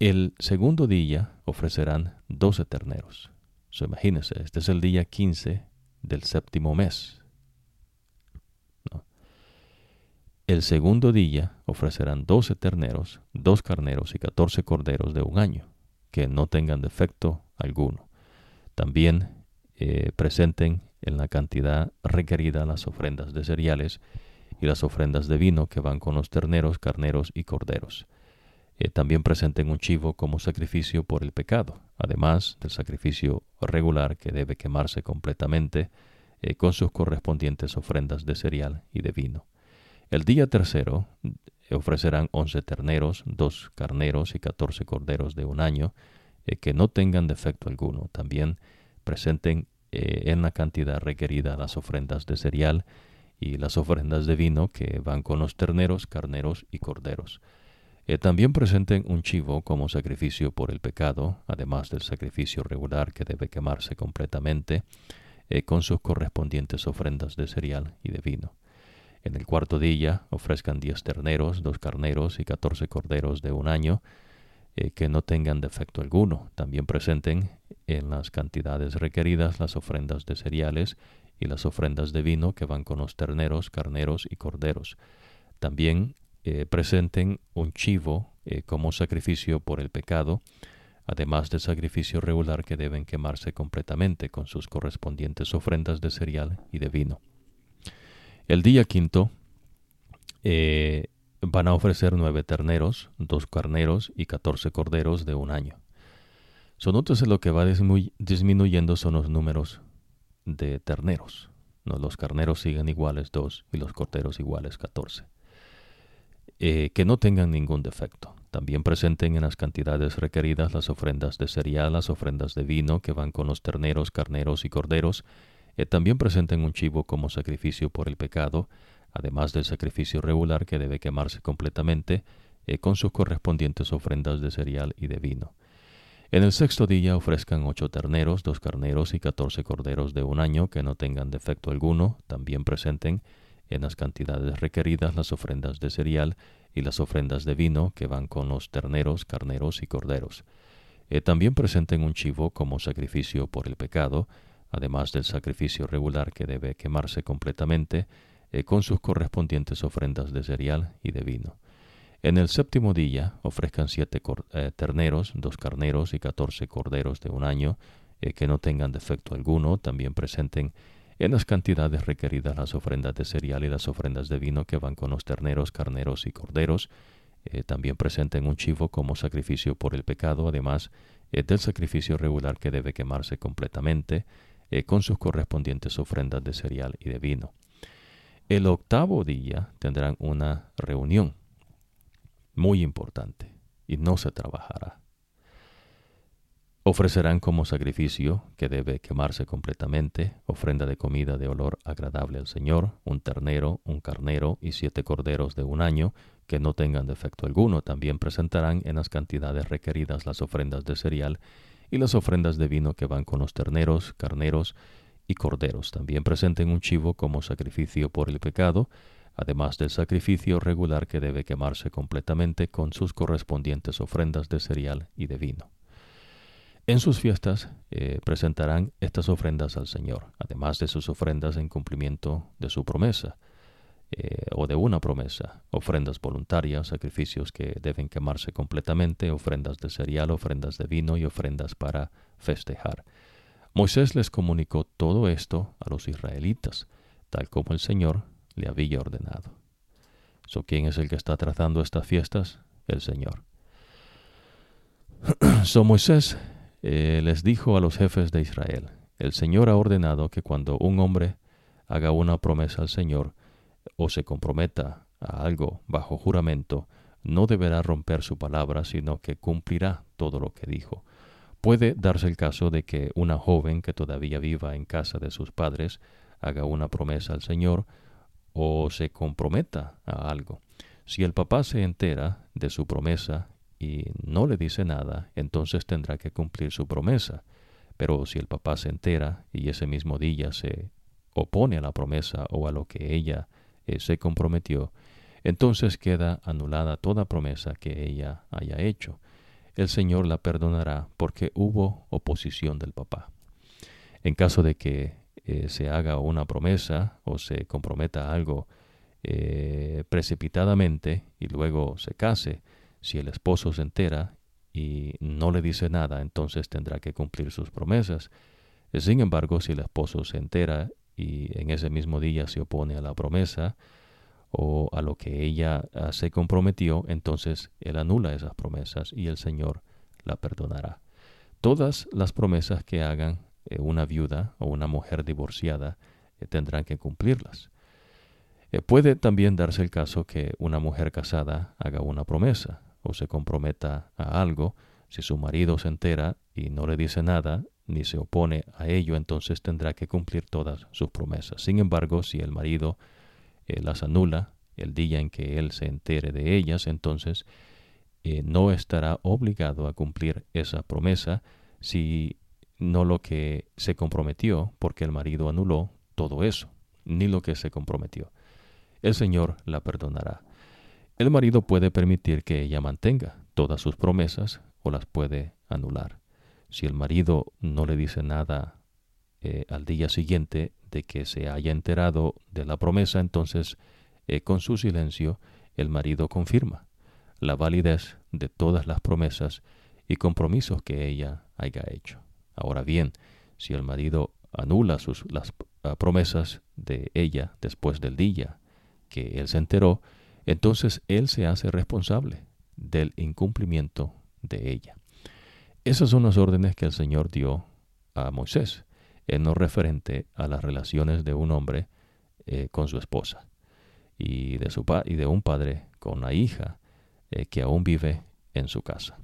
El segundo día ofrecerán doce terneros, imagínense, este es el día 15 del séptimo mes. El segundo día ofrecerán doce terneros, dos carneros y catorce corderos de un año, que no tengan defecto alguno. También eh, presenten en la cantidad requerida las ofrendas de cereales y las ofrendas de vino que van con los terneros, carneros y corderos. Eh, también presenten un chivo como sacrificio por el pecado, además del sacrificio regular que debe quemarse completamente eh, con sus correspondientes ofrendas de cereal y de vino. El día tercero eh, ofrecerán once terneros, dos carneros y catorce corderos de un año, que no tengan defecto alguno. También presenten en la cantidad requerida las ofrendas de cereal y las ofrendas de vino que van con los terneros, carneros y corderos. Eh, también presenten un chivo como sacrificio por el pecado, además del sacrificio regular que debe quemarse completamente, eh, con sus correspondientes ofrendas de cereal y de vino. En el cuarto día ofrezcan diez terneros, dos carneros y catorce corderos de un año, eh, que no tengan defecto alguno. También presenten en las cantidades requeridas las ofrendas de cereales y las ofrendas de vino que van con los terneros, carneros y corderos. También eh, presenten un chivo eh, como sacrificio por el pecado, además del sacrificio regular que deben quemarse completamente con sus correspondientes ofrendas de cereal y de vino. El día quinto eh, van a ofrecer nueve terneros, dos carneros y catorce corderos de un año. So, lo que va disminuyendo son los números de terneros. ¿no? Los carneros siguen iguales dos y los corderos iguales catorce. Eh, que no tengan ningún defecto. También presenten en las cantidades requeridas las ofrendas de cereal, las ofrendas de vino que van con los terneros, carneros y corderos. También presenten un chivo como sacrificio por el pecado, además del sacrificio regular que debe quemarse completamente, eh, con sus correspondientes ofrendas de cereal y de vino. En el sexto día ofrezcan ocho terneros, dos carneros y catorce corderos de un año que no tengan defecto alguno. También presenten en las cantidades requeridas las ofrendas de cereal y las ofrendas de vino que van con los terneros, carneros y corderos. Eh, también presenten un chivo como sacrificio por el pecado, además del sacrificio regular que debe quemarse completamente, eh, con sus correspondientes ofrendas de cereal y de vino. En el séptimo día ofrezcan siete eh, terneros, dos carneros y catorce corderos de un año, que no tengan defecto alguno. También presenten en las cantidades requeridas las ofrendas de cereal y las ofrendas de vino que van con los terneros, carneros y corderos. Eh, también presenten un chivo como sacrificio por el pecado, además eh, del sacrificio regular que debe quemarse completamente, eh, con sus correspondientes ofrendas de cereal y de vino. El octavo día tendrán una reunión muy importante y no se trabajará. Ofrecerán como sacrificio, que debe quemarse completamente, ofrenda de comida de olor agradable al Señor, un ternero, un carnero y siete corderos de un año, que no tengan defecto alguno. También presentarán en las cantidades requeridas las ofrendas de cereal y las ofrendas de vino que van con los terneros, carneros y corderos. También presenten un chivo como sacrificio por el pecado, además del sacrificio regular que debe quemarse completamente con sus correspondientes ofrendas de cereal y de vino. En sus fiestas eh, presentarán estas ofrendas al Señor, además de sus ofrendas en cumplimiento de su promesa eh, o de una promesa, ofrendas voluntarias, sacrificios que deben quemarse completamente, ofrendas de cereal, ofrendas de vino y ofrendas para festejar. Moisés les comunicó todo esto a los israelitas, tal como el Señor le había ordenado. So, ¿Quién es el que está trazando estas fiestas? El Señor. so, Moisés eh, les dijo a los jefes de Israel, el Señor ha ordenado que cuando un hombre haga una promesa al Señor o se comprometa a algo bajo juramento, no deberá romper su palabra, sino que cumplirá todo lo que dijo. Puede darse el caso de que una joven que todavía viva en casa de sus padres haga una promesa al Señor o se comprometa a algo. Si el papá se entera de su promesa y no le dice nada, entonces tendrá que cumplir su promesa. Pero si el papá se entera y ese mismo día se opone a la promesa o a lo que ella eh, se comprometió, entonces queda anulada toda promesa que ella haya hecho. El Señor la perdonará porque hubo oposición del papá. En caso de que eh, se haga una promesa o se comprometa algo eh, precipitadamente y luego se case, si el esposo se entera y no le dice nada, entonces tendrá que cumplir sus promesas. Sin embargo, si el esposo se entera y en ese mismo día se opone a la promesa o a lo que ella ah, se comprometió, entonces él anula esas promesas y el Señor la perdonará. Todas las promesas que hagan eh, una viuda o una mujer divorciada eh, tendrán que cumplirlas. Eh, puede también darse el caso que una mujer casada haga una promesa o se comprometa a algo, si su marido se entera y no le dice nada, ni se opone a ello, entonces tendrá que cumplir todas sus promesas. Sin embargo, si el marido eh, las anula el día en que él se entere de ellas, entonces eh, no estará obligado a cumplir esa promesa si no lo que se comprometió, porque el marido anuló todo eso, ni lo que se comprometió. El Señor la perdonará. El marido puede permitir que ella mantenga todas sus promesas o las puede anular. Si el marido no le dice nada eh, al día siguiente de que se haya enterado de la promesa, entonces eh, con su silencio el marido confirma la validez de todas las promesas y compromisos que ella haya hecho. Ahora bien, si el marido anula sus, las ah, promesas de ella después del día que él se enteró, entonces él se hace responsable del incumplimiento de ella. Esas son las órdenes que el Señor dio a Moisés, en lo referente a las relaciones de un hombre eh, con su esposa y de, su y de un padre con la hija eh, que aún vive en su casa.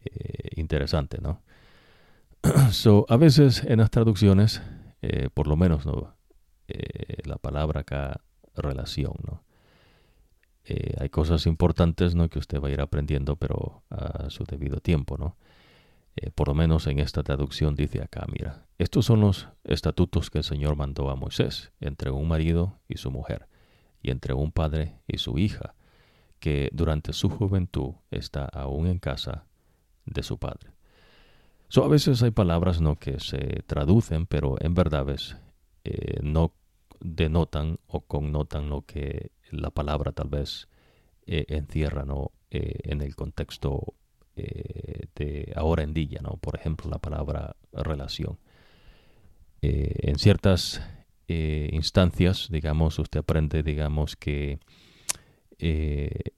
Eh, interesante, ¿no? so, a veces en las traducciones, por lo menos ¿no? la palabra acá relación, ¿no? Eh, hay cosas importantes, ¿no? Que usted va a ir aprendiendo, pero a su debido tiempo, ¿no? Eh, por lo menos en esta traducción dice acá, mira, estos son los estatutos que el Señor mandó a Moisés entre un marido y su mujer, y entre un padre y su hija, que durante su juventud está aún en casa de su padre. So, a veces hay palabras no que se traducen, pero en verdad es, eh, no denotan o connotan lo que la palabra tal vez eh, encierra ¿no? Eh, en el contexto eh, de ahora en día, ¿no? por ejemplo la palabra relación. en ciertas instancias, digamos, usted aprende, digamos, que,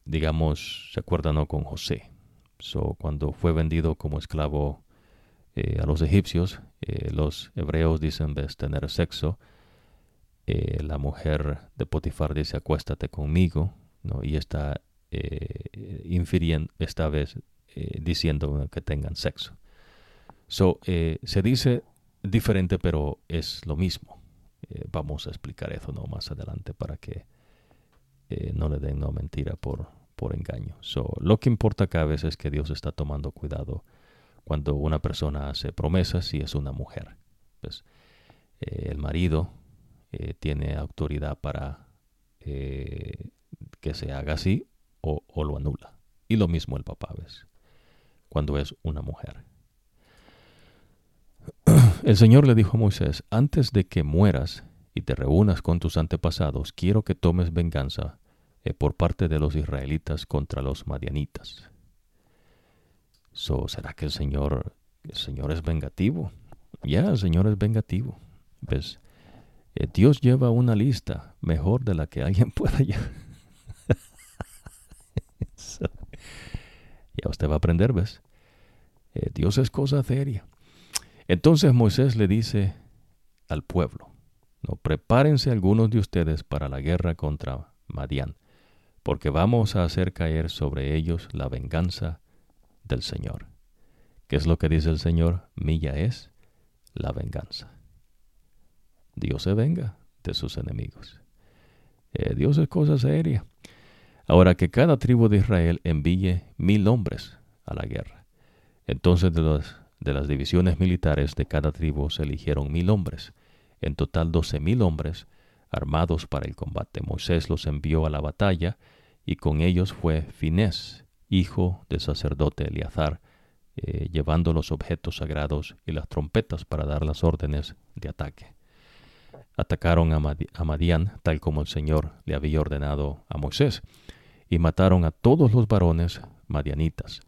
digamos, se acuerda ¿no? con José. So, cuando fue vendido como esclavo a los egipcios, los hebreos dicen de tener sexo, eh, la mujer de Potifar dice acuéstate conmigo, ¿no? y está eh, infiriendo, esta vez eh, diciendo que tengan sexo. So, se dice diferente, pero es lo mismo. vamos a explicar eso ¿no? más adelante para que no le den no mentira por, por engaño. So, lo que importa cada vez es que Dios está tomando cuidado cuando una persona hace promesas si es una mujer. Pues, el marido eh, tiene autoridad para eh, que se haga así o, lo anula. Y lo mismo el papá, ¿ves? Cuando es una mujer. El Señor le dijo a Moisés, antes de que mueras y te reúnas con tus antepasados, quiero que tomes venganza por parte de los israelitas contra los madianitas. So, ¿Será que el Señor, el Señor es vengativo? Ya, el Señor es vengativo. ¿Ves? Eh, Dios lleva una lista mejor de la que alguien pueda ya. ya usted va a aprender, ¿ves? Eh, Dios es cosa seria. Entonces Moisés le dice al pueblo, no, prepárense algunos de ustedes para la guerra contra Madián, porque vamos a hacer caer sobre ellos la venganza del Señor. ¿Qué es lo que dice el Señor? Milla es la venganza. Dios se venga de sus enemigos. Eh, Dios es cosa seria. Ahora que cada tribu de Israel envíe mil hombres a la guerra. Entonces de, las divisiones militares de cada tribu se eligieron mil hombres. En total doce mil hombres armados para el combate. Moisés los envió a la batalla y con ellos fue Finés, hijo del sacerdote Eleazar, eh, llevando los objetos sagrados y las trompetas para dar las órdenes de ataque. Atacaron a, Madián, tal como el Señor le había ordenado a Moisés, y mataron a todos los varones madianitas.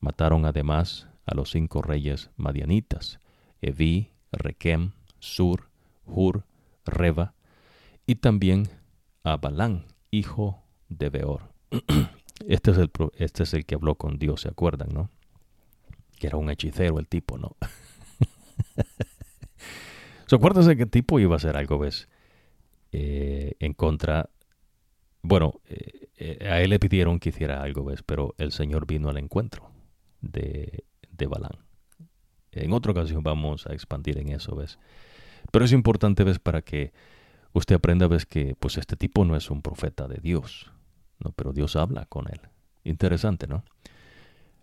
Mataron además a los cinco reyes madianitas, Evi, Requem, Sur, Hur, Reba, y también a Balán, hijo de Beor. Este es, el, este es el que habló con Dios, ¿se acuerdan, no? Que era un hechicero el tipo, ¿no? ¿Se acuerdan que el tipo iba a hacer algo, ves? Eh, en contra. Bueno, eh, eh, a él le pidieron que hiciera algo, ves, pero el Señor vino al encuentro de, de Balán. En otra ocasión vamos a expandir en eso, ves. Pero es importante, ves, para que usted aprenda, ves, que pues este tipo no es un profeta de Dios. No, pero Dios habla con él. Interesante, ¿no?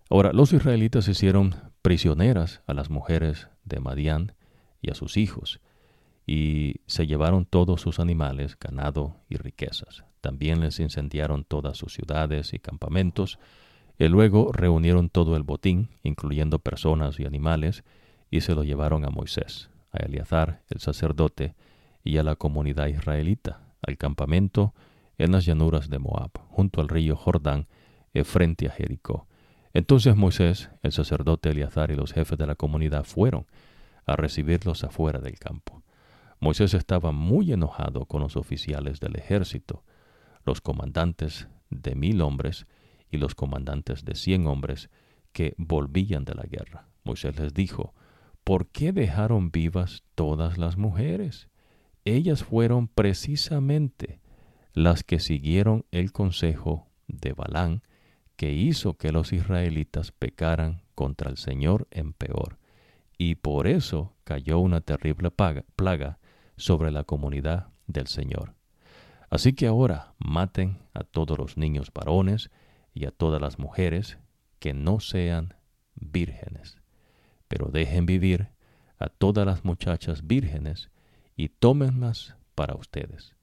Ahora, los israelitas hicieron prisioneras a las mujeres de Madián y a sus hijos, y se llevaron todos sus animales, ganado y riquezas. También les incendiaron todas sus ciudades y campamentos, y luego reunieron todo el botín, incluyendo personas y animales, y se lo llevaron a Moisés, a Eleazar, el sacerdote, y a la comunidad israelita, al campamento en las llanuras de Moab, junto al río Jordán, eh, frente a Jericó. Entonces Moisés, el sacerdote Eleazar y los jefes de la comunidad fueron a recibirlos afuera del campo. Moisés estaba muy enojado con los oficiales del ejército, los comandantes de mil hombres y los comandantes de cien hombres que volvían de la guerra. Moisés les dijo, ¿por qué dejaron vivas todas las mujeres? Ellas fueron precisamente las que siguieron el consejo de Balán, que hizo que los israelitas pecaran contra el Señor en peor, y por eso cayó una terrible plaga sobre la comunidad del Señor. Así que ahora maten a todos los niños varones y a todas las mujeres que no sean vírgenes, pero dejen vivir a todas las muchachas vírgenes y tómenlas para ustedes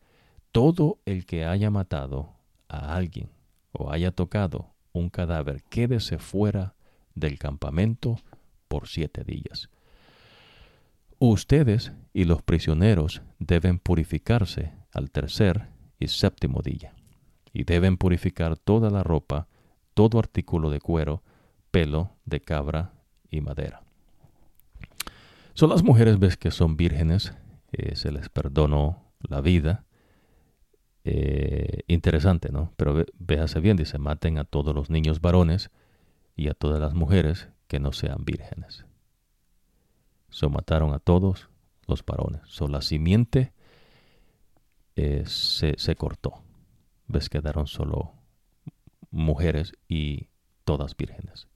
todo el que haya matado a alguien o haya tocado un cadáver, quédese fuera del campamento por siete días. Ustedes y los prisioneros deben purificarse al tercer y séptimo día, y deben purificar toda la ropa, todo artículo de cuero, pelo de cabra y madera. Son las mujeres ves que son vírgenes, eh, se les perdonó la vida, eh, interesante, ¿no? Pero véase bien, dice, maten a todos los niños varones y a todas las mujeres que no sean vírgenes. So mataron a todos los varones. So la simiente eh, se, se cortó. Ves, quedaron solo mujeres y todas vírgenes.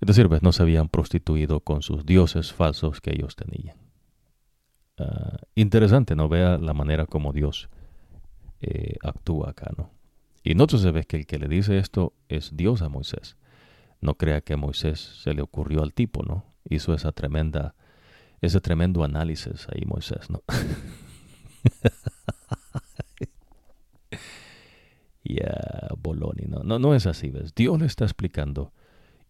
Es decir, ves, no se habían prostituido con sus dioses falsos que ellos tenían. Ah, interesante, ¿no? Vea la manera como Dios eh, actúa acá, ¿no? Y nosotros se ve que el que le dice esto es Dios a Moisés. No crea que Moisés se le ocurrió al tipo, ¿no? Hizo esa tremenda, ese tremendo análisis ahí Moisés, ¿no? Ya, Boloni, no, no, no es así, ¿ves? Dios le está explicando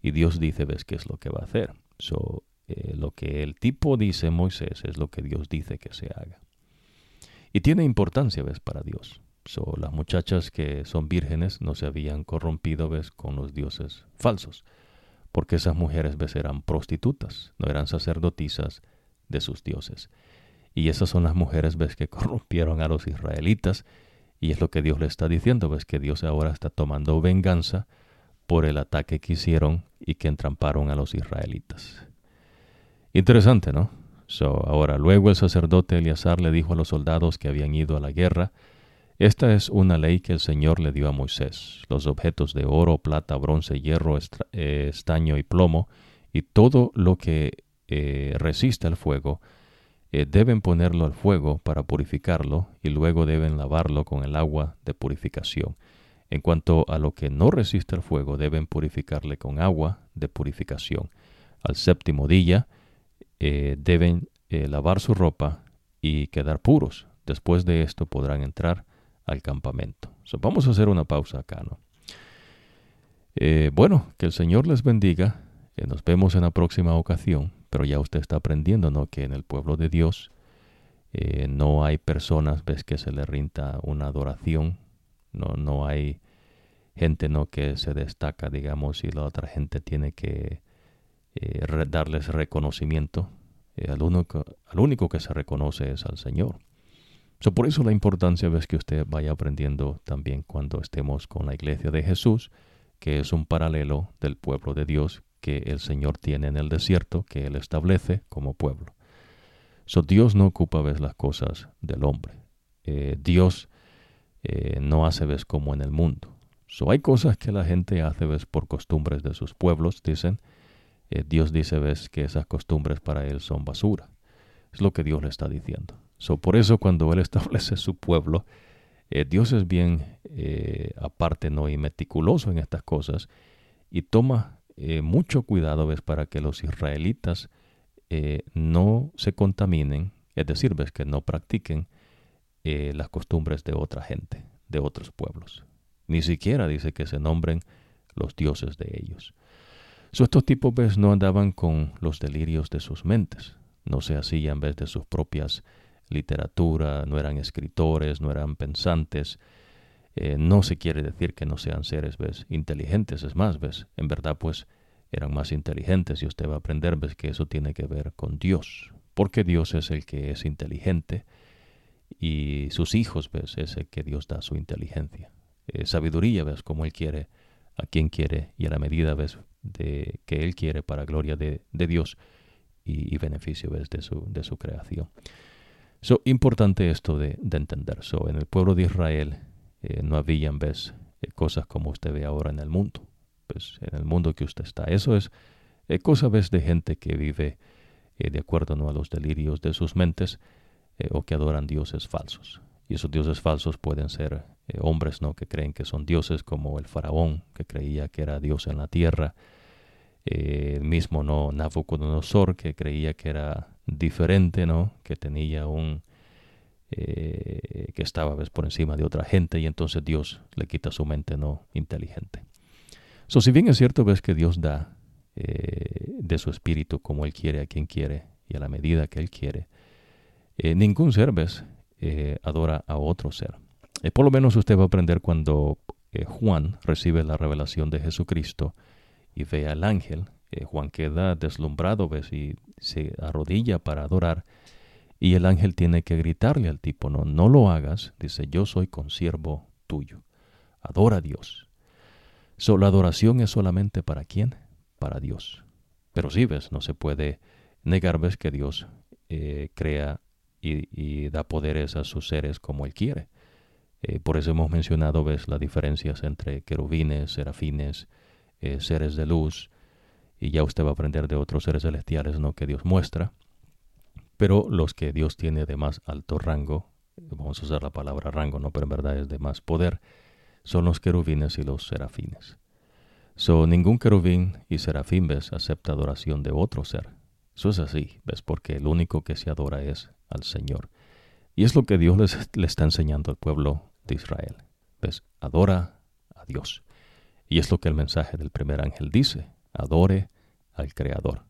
y Dios dice, ¿ves? ¿Qué es lo que va a hacer? So, eh, lo que el tipo dice Moisés es lo que Dios dice que se haga. Y tiene importancia, ¿ves? Para Dios. So, las muchachas que son vírgenes no se habían corrompido, ¿ves? Con los dioses falsos. Porque esas mujeres, ¿ves? Eran prostitutas, no eran sacerdotisas de sus dioses. Y esas son las mujeres, ¿ves? Que corrompieron a los israelitas y es lo que Dios le está diciendo, ves que Dios ahora está tomando venganza por el ataque que hicieron y que entramparon a los israelitas. Interesante, ¿no? So, ahora, luego el sacerdote Eleazar le dijo a los soldados que habían ido a la guerra, esta es una ley que el Señor le dio a Moisés. Los objetos de oro, plata, bronce, hierro, eh, estaño y plomo, y todo lo que eh, resiste al fuego, eh, deben ponerlo al fuego para purificarlo y luego deben lavarlo con el agua de purificación. En cuanto a lo que no resiste el fuego, deben purificarle con agua de purificación. Al séptimo día deben lavar su ropa y quedar puros. Después de esto podrán entrar al campamento. vamos a hacer una pausa acá, ¿no? bueno, que el Señor les bendiga. nos vemos en la próxima ocasión pero ya usted está aprendiendo, ¿no? Que en el pueblo de Dios eh, no hay personas, ves, que se le rinda una adoración, no, no hay gente, ¿no? Que se destaca, digamos, y la otra gente tiene que eh, darles reconocimiento. Eh, al, único, al único que se reconoce es al Señor. Por eso la importancia, ves, que usted vaya aprendiendo también cuando estemos con la iglesia de Jesús, que es un paralelo del pueblo de Dios que el Señor tiene en el desierto, que Él establece como pueblo. So, Dios no ocupa ves las cosas del hombre. Eh, Dios eh, no hace ves como en el mundo. So, hay cosas que la gente hace ves por costumbres de sus pueblos, dicen. Eh, Dios dice ves que esas costumbres para Él son basura. Es lo que Dios le está diciendo. So, por eso cuando Él establece su pueblo, Dios es bien aparte no y meticuloso en estas cosas y toma eh, mucho cuidado ves para que los israelitas eh, no se contaminen, es decir, ves que no practiquen eh, las costumbres de otra gente, de otros pueblos. Ni siquiera dice que se nombren los dioses de ellos. estos tipos ves no andaban con los delirios de sus mentes, no se hacían vez de sus propias literatura, no eran escritores, no eran pensantes, eh, no se quiere decir que no sean seres ¿ves? inteligentes, es más, ¿ves? en verdad pues eran más inteligentes y usted va a aprender ¿ves? que eso tiene que ver con Dios, porque Dios es el que es inteligente y sus hijos ¿ves? es el que Dios da su inteligencia. Eh, sabiduría, ¿ves? como Él quiere, a quien quiere y a la medida ¿ves? de que Él quiere para gloria de, Dios y, beneficio ¿ves? De, su, de su creación. So, importante esto de, de entender. So, en el pueblo de Israel eh, no habían, ves, eh, cosas como usted ve ahora en el mundo, pues en el mundo que usted está. Eso es eh, cosa, ves, de gente que vive de acuerdo ¿no? a los delirios de sus mentes o que adoran dioses falsos. Y esos dioses falsos pueden ser hombres ¿no? que creen que son dioses, como el faraón, que creía que era dios en la tierra, el mismo ¿no? Nabucodonosor, que creía que era diferente, ¿no? que tenía un eh, que estaba ¿ves? por encima de otra gente y entonces Dios le quita su mente no inteligente. So, si bien es cierto, ves que Dios da eh, de su espíritu como Él quiere, a quien quiere y a la medida que Él quiere, eh, ningún ser, ves, adora a otro ser. por lo menos usted va a aprender cuando Juan recibe la revelación de Jesucristo y ve al ángel. Juan queda deslumbrado, ves, y se arrodilla para adorar. Y el ángel tiene que gritarle al tipo, no, no lo hagas, dice, yo soy consiervo tuyo. Adora a Dios. La adoración es solamente para quién? Para Dios. Pero sí, ves, no se puede negar, ves, que Dios eh, crea y, da poderes a sus seres como Él quiere. Eh, por eso hemos mencionado, ves, las diferencias entre querubines, serafines, eh, seres de luz, y ya usted va a aprender de otros seres celestiales, ¿no? Que Dios muestra. Pero los que Dios tiene de más alto rango, vamos a usar la palabra rango, no, pero en verdad es de más poder, son los querubines y los serafines. So, ningún querubín y serafín, ves, acepta adoración de otro ser. Eso es así, ves, porque el único que se adora es al Señor. Y es lo que Dios les, le está enseñando al pueblo de Israel. Ves, adora a Dios. Y es lo que el mensaje del primer ángel dice, adore al Creador.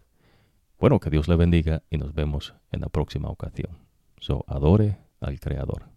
Bueno, que Dios le bendiga y nos vemos en la próxima ocasión. So, adore al Creador.